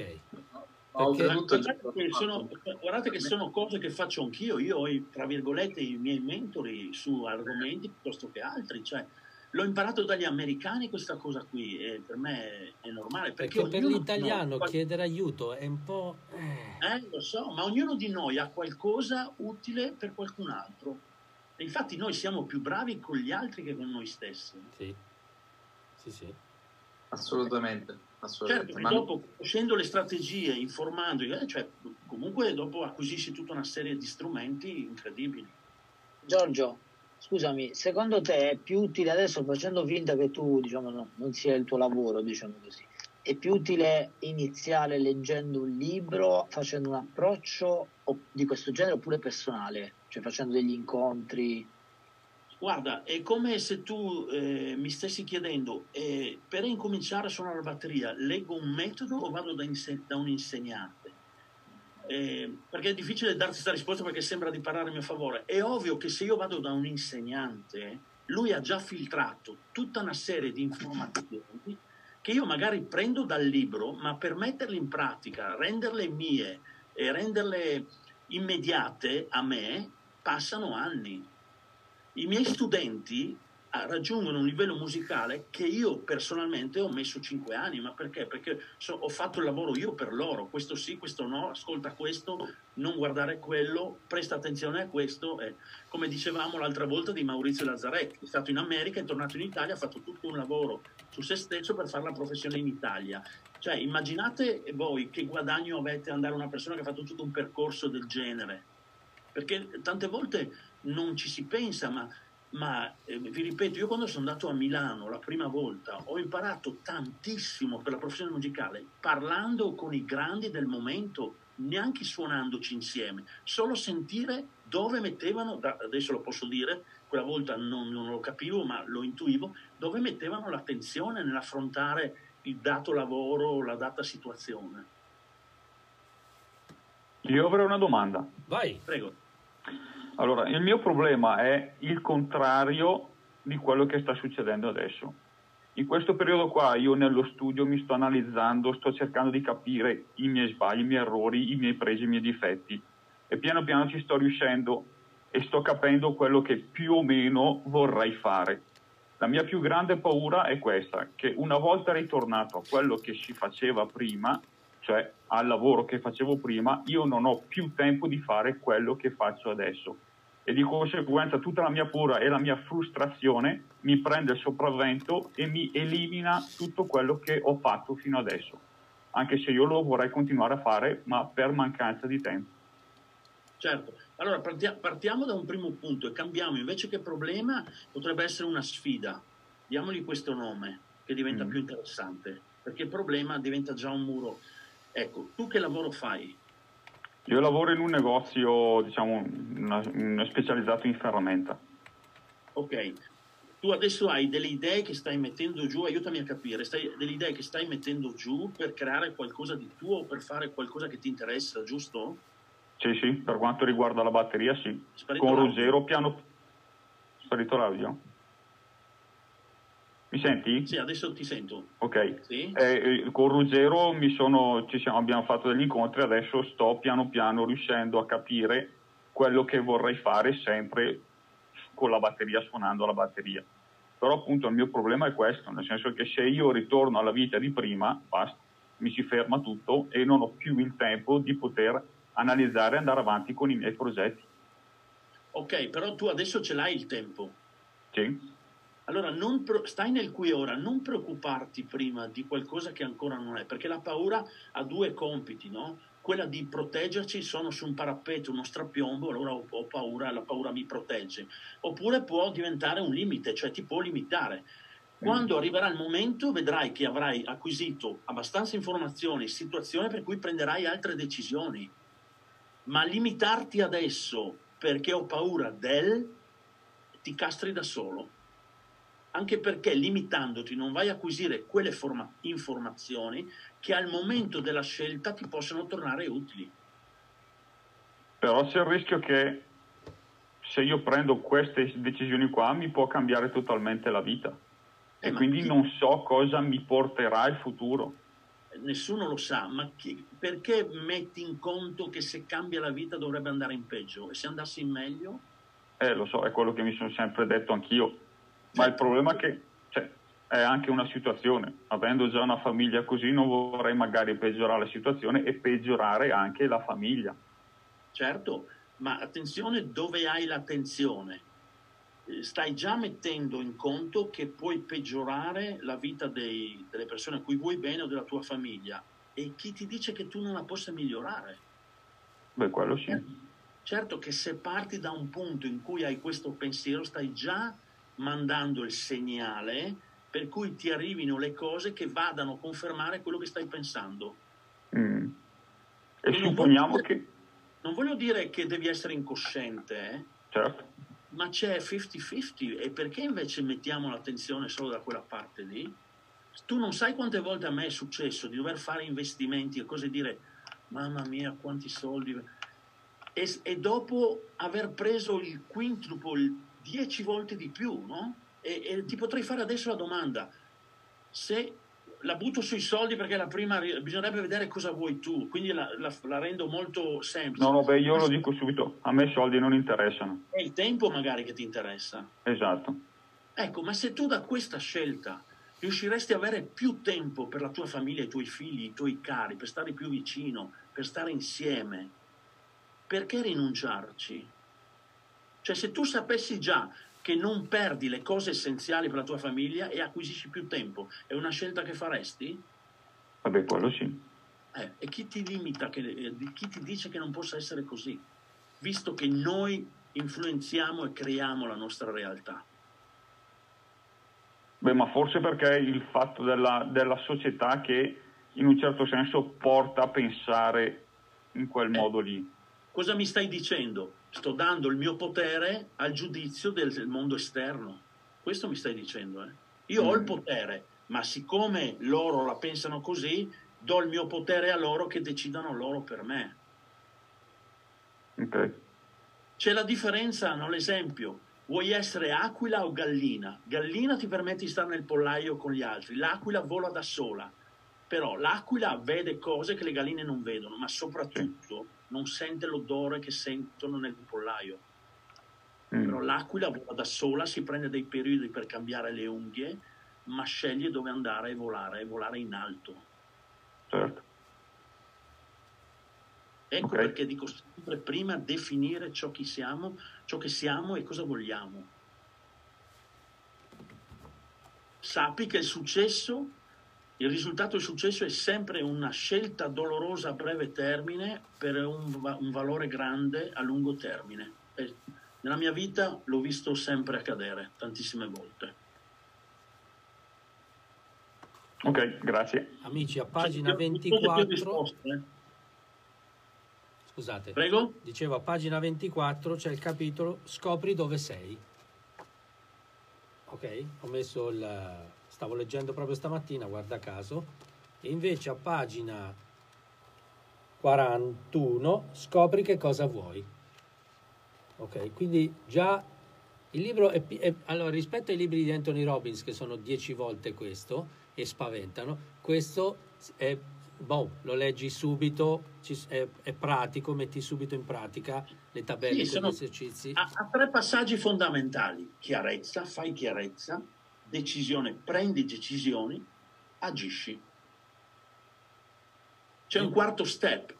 Perché... Guardate, che sono, guardate che sono cose che faccio anch'io, io ho, tra virgolette, i miei mentori su argomenti piuttosto che altri, cioè l'ho imparato dagli americani questa cosa qui e per me è normale. Perché, perché per l'italiano no, chiedere aiuto è un po'... Eh. eh, lo so, ma ognuno di noi ha qualcosa utile per qualcun altro. E infatti noi siamo più bravi con gli altri che con noi stessi. Sì, sì, sì. Assolutamente. assolutamente. Certo, Ma... dopo conoscendo le strategie, informando, eh, cioè, comunque dopo acquisisci tutta una serie di strumenti incredibili. Giorgio, scusami, secondo te è più utile adesso facendo finta che tu diciamo, no, non sia il tuo lavoro, diciamo così, è più utile iniziare leggendo un libro, facendo un approccio di questo genere oppure personale, cioè facendo degli incontri? Guarda, è come se tu eh, mi stessi chiedendo, eh, per incominciare a suonare la batteria, leggo un metodo o vado da, inse- da un insegnante? Eh, perché è difficile darti questa risposta perché sembra di parlare a mio favore. È ovvio che se io vado da un insegnante, lui ha già filtrato tutta una serie di informazioni che io magari prendo dal libro, ma per metterle in pratica, renderle mie e renderle immediate a me, passano anni i miei studenti ah, raggiungono un livello musicale che io personalmente ho messo cinque anni, ma perché? Perché so, ho fatto il lavoro io per loro, questo sì, questo no, ascolta questo, non guardare quello, presta attenzione a questo. Eh. Come dicevamo l'altra volta di Maurizio Lazzaretti, è stato in America, è tornato in Italia, ha fatto tutto un lavoro su se stesso per fare la professione in Italia. Cioè, immaginate voi che guadagno avete andare una persona che ha fatto tutto un percorso del genere, perché tante volte non ci si pensa, ma, ma eh, vi ripeto, io quando sono andato a Milano la prima volta ho imparato tantissimo per la professione musicale, parlando con i grandi del momento, neanche suonandoci insieme, solo sentire dove mettevano, adesso lo posso dire, quella volta non, non lo capivo, ma lo intuivo, dove mettevano l'attenzione nell'affrontare il dato lavoro, la data situazione. Io avrei una domanda. Vai. Prego. Allora, il mio problema è il contrario di quello che sta succedendo adesso. In questo periodo qua io nello studio mi sto analizzando, sto cercando di capire i miei sbagli, i miei errori, i miei pregi, i miei difetti e piano piano ci sto riuscendo e sto capendo quello che più o meno vorrei fare. La mia più grande paura è questa, che una volta ritornato a quello che si faceva prima, cioè al lavoro che facevo prima, io non ho più tempo di fare quello che faccio adesso e di conseguenza tutta la mia paura e la mia frustrazione mi prende il sopravvento e mi elimina tutto quello che ho fatto fino adesso, anche se io lo vorrei continuare a fare, ma per mancanza di tempo. Certo, allora partiamo da un primo punto e cambiamo, invece che problema potrebbe essere una sfida, diamogli questo nome che diventa mm. più interessante, perché il problema diventa già un muro. Ecco, tu che lavoro fai? Io lavoro in un negozio, diciamo, una, una specializzato in ferramenta. Ok, tu adesso hai delle idee che stai mettendo giù, aiutami a capire, stai, delle idee che stai mettendo giù per creare qualcosa di tuo o per fare qualcosa che ti interessa, giusto? Sì, sì, per quanto riguarda la batteria sì. Sparito Con Ruggero piano... Sparito l'audio? Mi senti? Sì, adesso ti sento. Ok. Sì? Eh, eh con Ruggero sono, siamo, abbiamo fatto degli incontri, adesso sto piano piano riuscendo a capire quello che vorrei fare sempre con la batteria, suonando la batteria. Però appunto il mio problema è questo, nel senso che se io ritorno alla vita di prima, basta, mi si ferma tutto e non ho più il tempo di poter analizzare e andare avanti con i miei progetti. Ok, però tu adesso ce l'hai il tempo. Sì. Allora pro- stai nel qui e ora, non preoccuparti prima di qualcosa che ancora non è, perché la paura ha due compiti, no? Quella di proteggerci, sono su un parapetto, uno strapiombo, allora ho, ho paura, la paura mi protegge. Oppure può diventare un limite, cioè ti può limitare. Quando mm. arriverà il momento vedrai che avrai acquisito abbastanza informazioni, situazioni per cui prenderai altre decisioni. Ma limitarti adesso perché ho paura del, ti castri da solo anche perché limitandoti non vai a acquisire quelle forma- informazioni che al momento della scelta ti possono tornare utili. Però c'è il rischio che se io prendo queste decisioni qua mi può cambiare totalmente la vita eh, e quindi chi... non so cosa mi porterà il futuro. Nessuno lo sa, ma chi... perché metti in conto che se cambia la vita dovrebbe andare in peggio e se andassi in meglio? Eh, lo so, è quello che mi sono sempre detto anch'io ma il problema è che cioè, è anche una situazione. Avendo già una famiglia così, non vorrei magari peggiorare la situazione e peggiorare anche la famiglia. Certo, ma attenzione dove hai l'attenzione. Stai già mettendo in conto che puoi peggiorare la vita dei, delle persone a cui vuoi bene o della tua famiglia. E chi ti dice che tu non la possa migliorare? Beh, quello sì. Certo che se parti da un punto in cui hai questo pensiero, stai già mandando il segnale per cui ti arrivino le cose che vadano a confermare quello che stai pensando. Mm. E supponiamo dire, che... Non voglio dire che devi essere incosciente, eh? certo. ma c'è 50-50 e perché invece mettiamo l'attenzione solo da quella parte lì? Tu non sai quante volte a me è successo di dover fare investimenti e cose dire mamma mia quanti soldi e, e dopo aver preso il quintuplo, il 10 volte di più, no? E, e ti potrei fare adesso la domanda, se la butto sui soldi perché la prima bisognerebbe vedere cosa vuoi tu, quindi la, la, la rendo molto semplice. No, no, beh, io lo dico subito, a me i soldi non interessano. È il tempo magari che ti interessa. Esatto. Ecco, ma se tu da questa scelta riusciresti a avere più tempo per la tua famiglia, i tuoi figli, i tuoi cari, per stare più vicino, per stare insieme, perché rinunciarci? Cioè se tu sapessi già che non perdi le cose essenziali per la tua famiglia e acquisisci più tempo, è una scelta che faresti? Vabbè, quello sì. Eh, e chi ti limita, che, eh, chi ti dice che non possa essere così? Visto che noi influenziamo e creiamo la nostra realtà. Beh, ma forse perché è il fatto della, della società che in un certo senso porta a pensare in quel eh, modo lì. Cosa mi stai dicendo? Sto dando il mio potere al giudizio del mondo esterno. Questo mi stai dicendo. Eh? Io mm. ho il mm. potere, ma siccome loro la pensano così, do il mio potere a loro che decidano loro per me. Ok. C'è la differenza, hanno l'esempio. Vuoi essere aquila o gallina? Gallina ti permette di stare nel pollaio con gli altri, l'aquila vola da sola. Però l'aquila vede cose che le galline non vedono, ma soprattutto non sente l'odore che sentono nel pollaio. Mm. Però l'aquila vola da sola, si prende dei periodi per cambiare le unghie, ma sceglie dove andare e volare, e volare in alto. Certo. Ecco okay. perché dico sempre prima definire ciò che siamo, ciò che siamo e cosa vogliamo. Sappi che il successo il risultato del successo è sempre una scelta dolorosa a breve termine per un, un valore grande a lungo termine. E nella mia vita l'ho visto sempre accadere, tantissime volte. Ok, grazie. Amici, a pagina 24... Eh? Scusate. Prego? Dicevo, a pagina 24 c'è il capitolo Scopri dove sei. Ok? Ho messo il stavo leggendo proprio stamattina, guarda caso, e invece a pagina 41 scopri che cosa vuoi. Ok, quindi già il libro è, è, allora rispetto ai libri di Anthony Robbins che sono dieci volte questo e spaventano, questo è boh, lo leggi subito, è, è, pratico, metti subito in pratica le tabelle sì, con gli esercizi. Ha tre passaggi fondamentali: chiarezza, fai chiarezza, decisione, prendi decisioni, agisci. C'è un quarto step,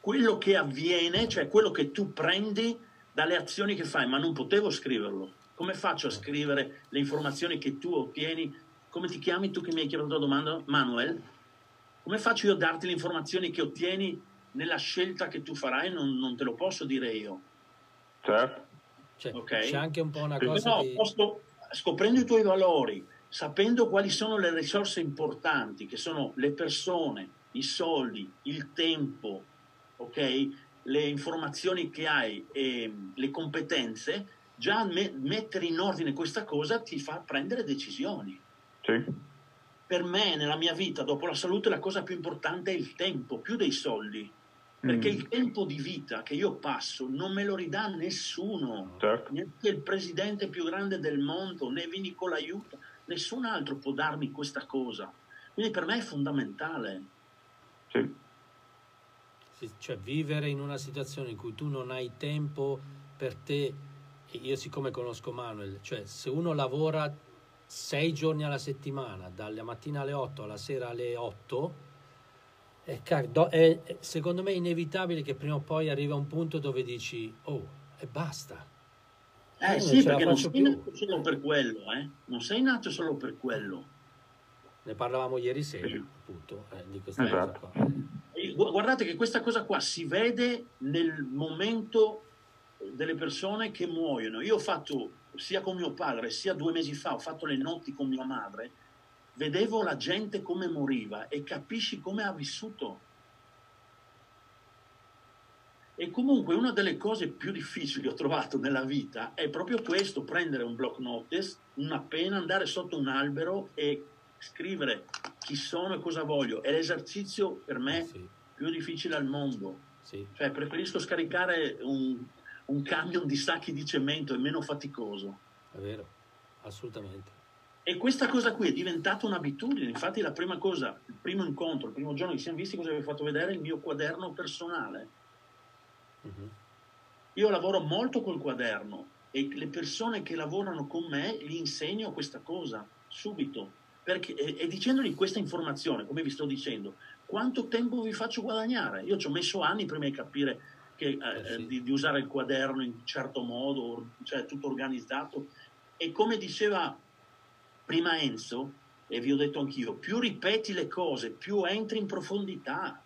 quello che avviene, cioè quello che tu prendi dalle azioni che fai, ma non potevo scriverlo. Come faccio a scrivere le informazioni che tu ottieni? Come ti chiami tu che mi hai chiesto la domanda? Manuel? Come faccio io a darti le informazioni che ottieni nella scelta che tu farai? Non, non te lo posso dire io. Certo. Cioè, okay? C'è anche un po' una cosa no, di... posso, scoprendo i tuoi valori, sapendo quali sono le risorse importanti, che sono le persone, i soldi, il tempo, ok? Le informazioni che hai e le competenze, già me- mettere in ordine questa cosa ti fa prendere decisioni. Sì. Per me, nella mia vita, dopo la salute, la cosa più importante è il tempo, più dei soldi perché mm. il tempo di vita che io passo non me lo ridà nessuno, certo. neanche il presidente più grande del mondo, né Vinico l'aiuto, nessun altro può darmi questa cosa. Quindi per me è fondamentale. Sì. sì. Cioè vivere in una situazione in cui tu non hai tempo per te, e io siccome conosco Manuel, cioè se uno lavora sei giorni alla settimana, dalla mattina alle 8 alla sera alle 8, è, è, secondo me è inevitabile che prima o poi arriva un punto dove dici oh e basta eh Io sì perché non sei più. nato solo per quello eh? non sei nato solo per quello ne parlavamo ieri sera appunto eh, di questa esatto. cosa qua guardate che questa cosa qua si vede nel momento delle persone che muoiono io ho fatto sia con mio padre sia due mesi fa ho fatto le notti con mia madre vedevo la gente come moriva e capisci come ha vissuto. E comunque una delle cose più difficili che ho trovato nella vita è proprio questo, prendere un block notice, una penna, andare sotto un albero e scrivere chi sono e cosa voglio. È l'esercizio per me sì. più difficile al mondo. Sì. Cioè, preferisco scaricare un, un camion di sacchi di cemento, è meno faticoso. È vero, assolutamente. E questa cosa qui è diventata un'abitudine. Infatti, la prima cosa, il primo incontro, il primo giorno che siamo visti, cosa vi ho fatto vedere? Il mio quaderno personale. Uh-huh. Io lavoro molto col quaderno e le persone che lavorano con me gli insegno questa cosa subito. Perché, e, e dicendogli questa informazione, come vi sto dicendo, quanto tempo vi faccio guadagnare? Io ci ho messo anni prima di capire che, eh, eh sì. di, di, usare il quaderno in certo modo, cioè tutto organizzato. E come diceva prima Enzo, e vi ho detto anch'io, più ripeti le cose, più entri in profondità.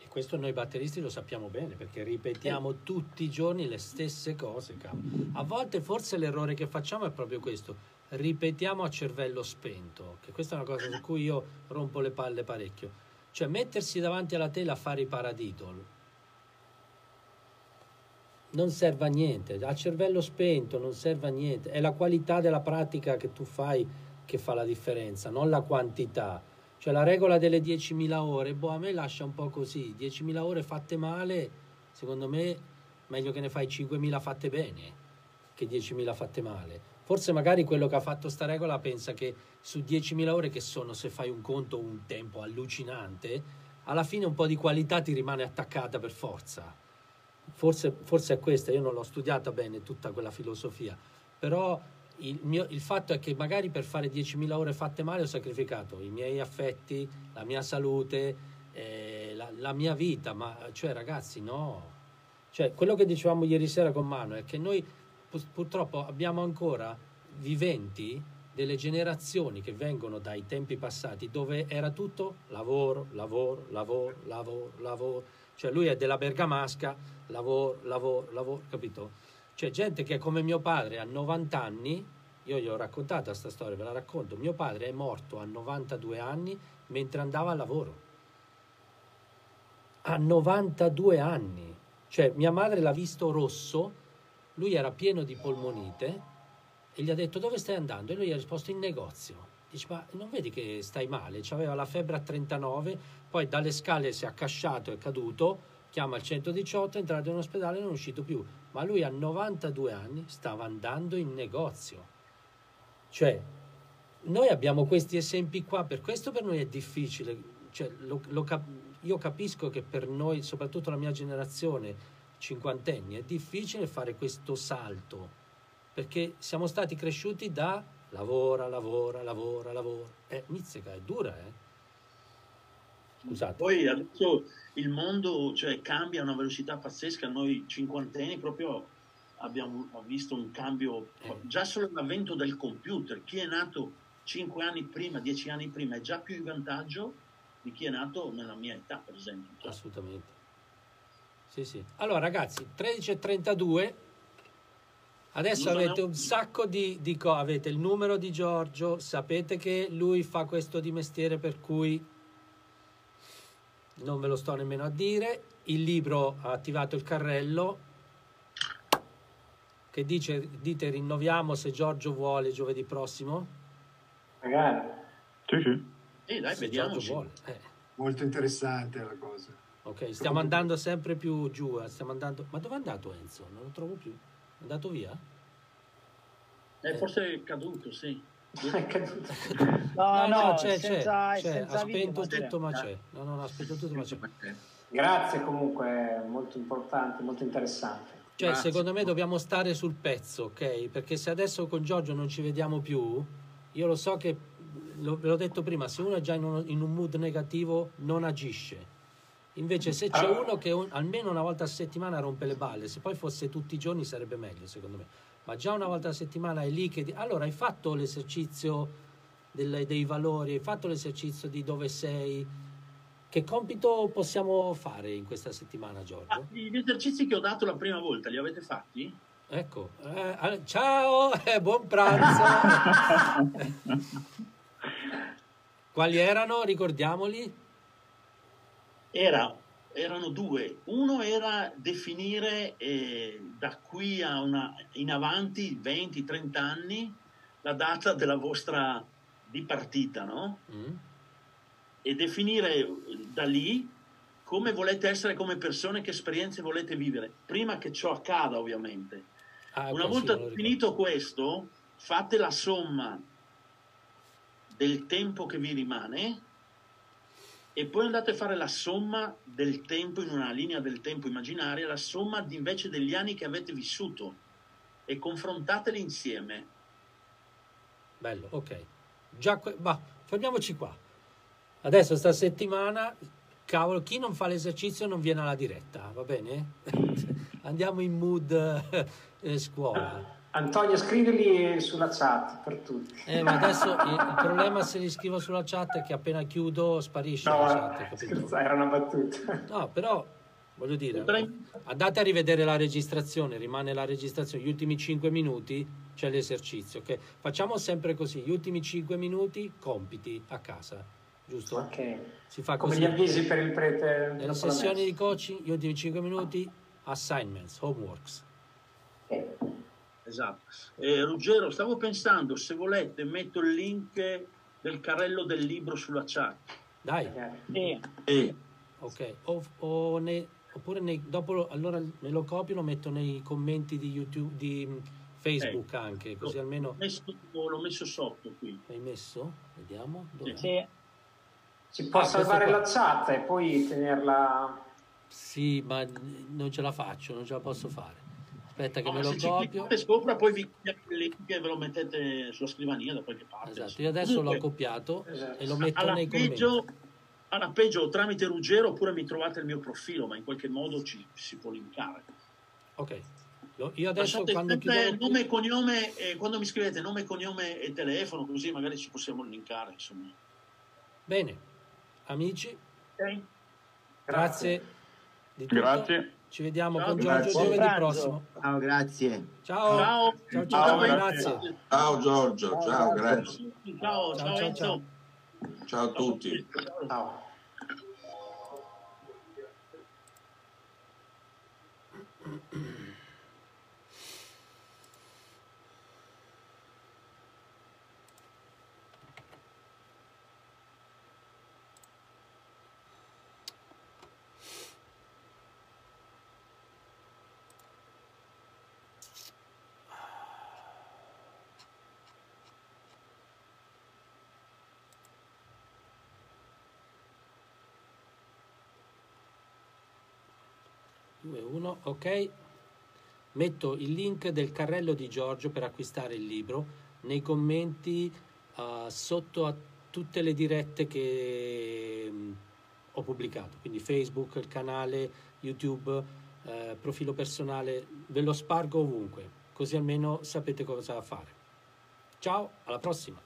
E questo noi batteristi lo sappiamo bene, perché ripetiamo eh. tutti i giorni le stesse cose. Cavolo. A volte forse l'errore che facciamo è proprio questo, ripetiamo a cervello spento, che questa è una cosa su cui io rompo le palle parecchio. Cioè mettersi davanti alla tela a fare i paradidol non serve a niente, a cervello spento non serve a niente, è la qualità della pratica che tu fai che fa la differenza, non la quantità. Cioè la regola delle 10.000 ore, boh, a me lascia un po' così, 10.000 ore fatte male, secondo me meglio che ne fai 5.000 fatte bene che 10.000 fatte male. Forse magari quello che ha fatto sta regola pensa che su 10.000 ore che sono, se fai un conto, un tempo allucinante, alla fine un po' di qualità ti rimane attaccata per forza forse, forse è questa, io non l'ho studiata bene tutta quella filosofia, però il, mio, il, fatto è che magari per fare 10.000 ore fatte male ho sacrificato i miei affetti, la mia salute, eh, la, la, mia vita, ma cioè ragazzi no, cioè quello che dicevamo ieri sera con Mano è che noi purtroppo abbiamo ancora viventi delle generazioni che vengono dai tempi passati dove era tutto lavoro, lavoro, lavoro, lavoro, lavoro. Cioè lui è della bergamasca, lavoro, lavoro, lavoro, capito? C'è gente che come mio padre a 90 anni, io gli ho raccontato questa storia, ve la racconto, mio padre è morto a 92 anni mentre andava al lavoro. A 92 anni. Cioè mia madre l'ha visto rosso, lui era pieno di polmonite e gli ha detto dove stai andando? E lui gli ha risposto in negozio. Dice, ma non vedi che stai male? Aveva la febbre a 39, poi dalle scale si è accasciato, è caduto, chiama il 118, è entrato in ospedale e non è uscito più. Ma lui a 92 anni stava andando in negozio. Cioè, noi abbiamo questi esempi qua, per questo per noi è difficile. Cioè, lo, lo cap- io capisco che per noi, soprattutto la mia generazione, cinquantenni, è difficile fare questo salto, perché siamo stati cresciuti da lavora, lavora, lavora, lavora. Eh, Mizzica è dura, eh? Scusate. Poi adesso il mondo cioè, cambia a una velocità pazzesca, noi cinquantenni proprio abbiamo visto un cambio, eh. già solo l'avvento del computer, chi è nato cinque anni prima, dieci anni prima è già più in vantaggio di chi è nato nella mia età, per esempio. Assolutamente. Sì, sì. Allora ragazzi, 13.32 Adesso avete un sacco di, di cose, avete il numero di Giorgio, sapete che lui fa questo di mestiere per cui non ve lo sto nemmeno a dire, il libro ha attivato il carrello che dice, dite rinnoviamo se Giorgio vuole giovedì prossimo? Magari. Sì, sì. Eh, dai, vediamo. Eh. Molto interessante la cosa. Ok, stiamo andando sempre più giù, eh, stiamo andando... Ma dove è andato Enzo? Non lo trovo più. È andato via? Eh, forse è caduto, sì. È caduto. No, no, no, c'è, senza, c'è, c'è. ha spento tutto, ma c'è. No, no, ha spento tutto, ma c'è. Grazie comunque, molto importante, molto interessante. Cioè, Grazie. secondo me dobbiamo stare sul pezzo, ok? Perché se adesso con Giorgio non ci vediamo più, io lo so che, lo, ve l'ho detto prima, se uno è già in un, in un mood negativo non agisce Invece se c'è uno che un, almeno una volta a settimana rompe le balle, se poi fosse tutti i giorni sarebbe meglio secondo me, ma già una volta a settimana è lì che... Allora hai fatto l'esercizio del, dei valori, hai fatto l'esercizio di dove sei, che compito possiamo fare in questa settimana Giorgio? Ah, gli esercizi che ho dato la prima volta li avete fatti? Ecco, eh, ciao, *laughs* eh, buon pranzo. *laughs* Quali erano? Ricordiamoli era erano due. Uno era definire eh, da qui a una, in avanti, 20-30 anni, la data della vostra dipartita, no? Mm. E definire da lì come volete essere come persone, che esperienze volete vivere, prima che ciò accada ovviamente. Ah, Una volta finito questo, fate la somma del tempo che vi rimane e poi andate a fare la somma del tempo in una linea del tempo immaginaria, la somma invece degli anni che avete vissuto e confrontateli insieme. Bello, ok. Già, ma fermiamoci qua. Adesso sta settimana cavolo, chi non fa l'esercizio non viene alla diretta, va bene? *laughs* Andiamo in mood eh, scuola. Antonio, scrivili sulla chat per tutti. Eh, ma adesso il, problema se li scrivo sulla chat è che appena chiudo sparisce no, la chat. Scherza, era una battuta. No, però voglio dire, andate a rivedere la registrazione, rimane la registrazione, gli ultimi 5 minuti c'è l'esercizio. Okay? Facciamo sempre così, gli ultimi 5 minuti compiti a casa giusto? Ok. Si fa Come così. gli avvisi per il prete. Nelle sessioni di coaching, gli ultimi 5 minuti, assignments, homeworks. Okay. Esatto. Eh, Ruggero, stavo pensando, se volete, metto il link del carrello del libro sulla chat. Dai. Eh. Eh. Ok, o, o ne, oppure nei, dopo allora me lo copio, lo metto nei commenti di YouTube, di Facebook eh. anche, così almeno... L'ho messo, l'ho messo sotto qui. L'hai messo? Vediamo. Dov'è? Sì. Si può ah, salvare la chat e poi tenerla... Sì, ma non ce la faccio, non ce la posso fare. Aspetta che no, me lo copio. Se sopra poi vi il link e ve lo mettete sulla scrivania da qualche parte. Esatto, io adesso Comunque, l'ho copiato esatto. e lo metto alla nei peggio, commenti. Alla peggio tramite Ruggero oppure mi trovate il mio profilo, ma in qualche modo ci si può linkare. Ok. Io adesso Lasciate quando chiudo... nome e cognome, eh, quando mi scrivete nome, cognome e telefono, così magari ci possiamo linkare. Insomma. Bene, amici. Okay. Grazie. Grazie. Grazie. Ci vediamo ciao, con Giorgio giovedì prossimo. Ciao, grazie. Ciao. Ciao, ciao, ciao, ciao grazie. Ciao Giorgio, ciao, grazie. Ciao, ciao, ciao, ciao. Ciao a tutti. Ciao. 1, ok. Metto il link del carrello di Giorgio per acquistare il libro nei commenti uh, sotto a tutte le dirette che um, ho pubblicato, quindi Facebook, il canale, YouTube, uh, profilo personale, ve lo spargo ovunque, così almeno sapete cosa fare. Ciao, alla prossima!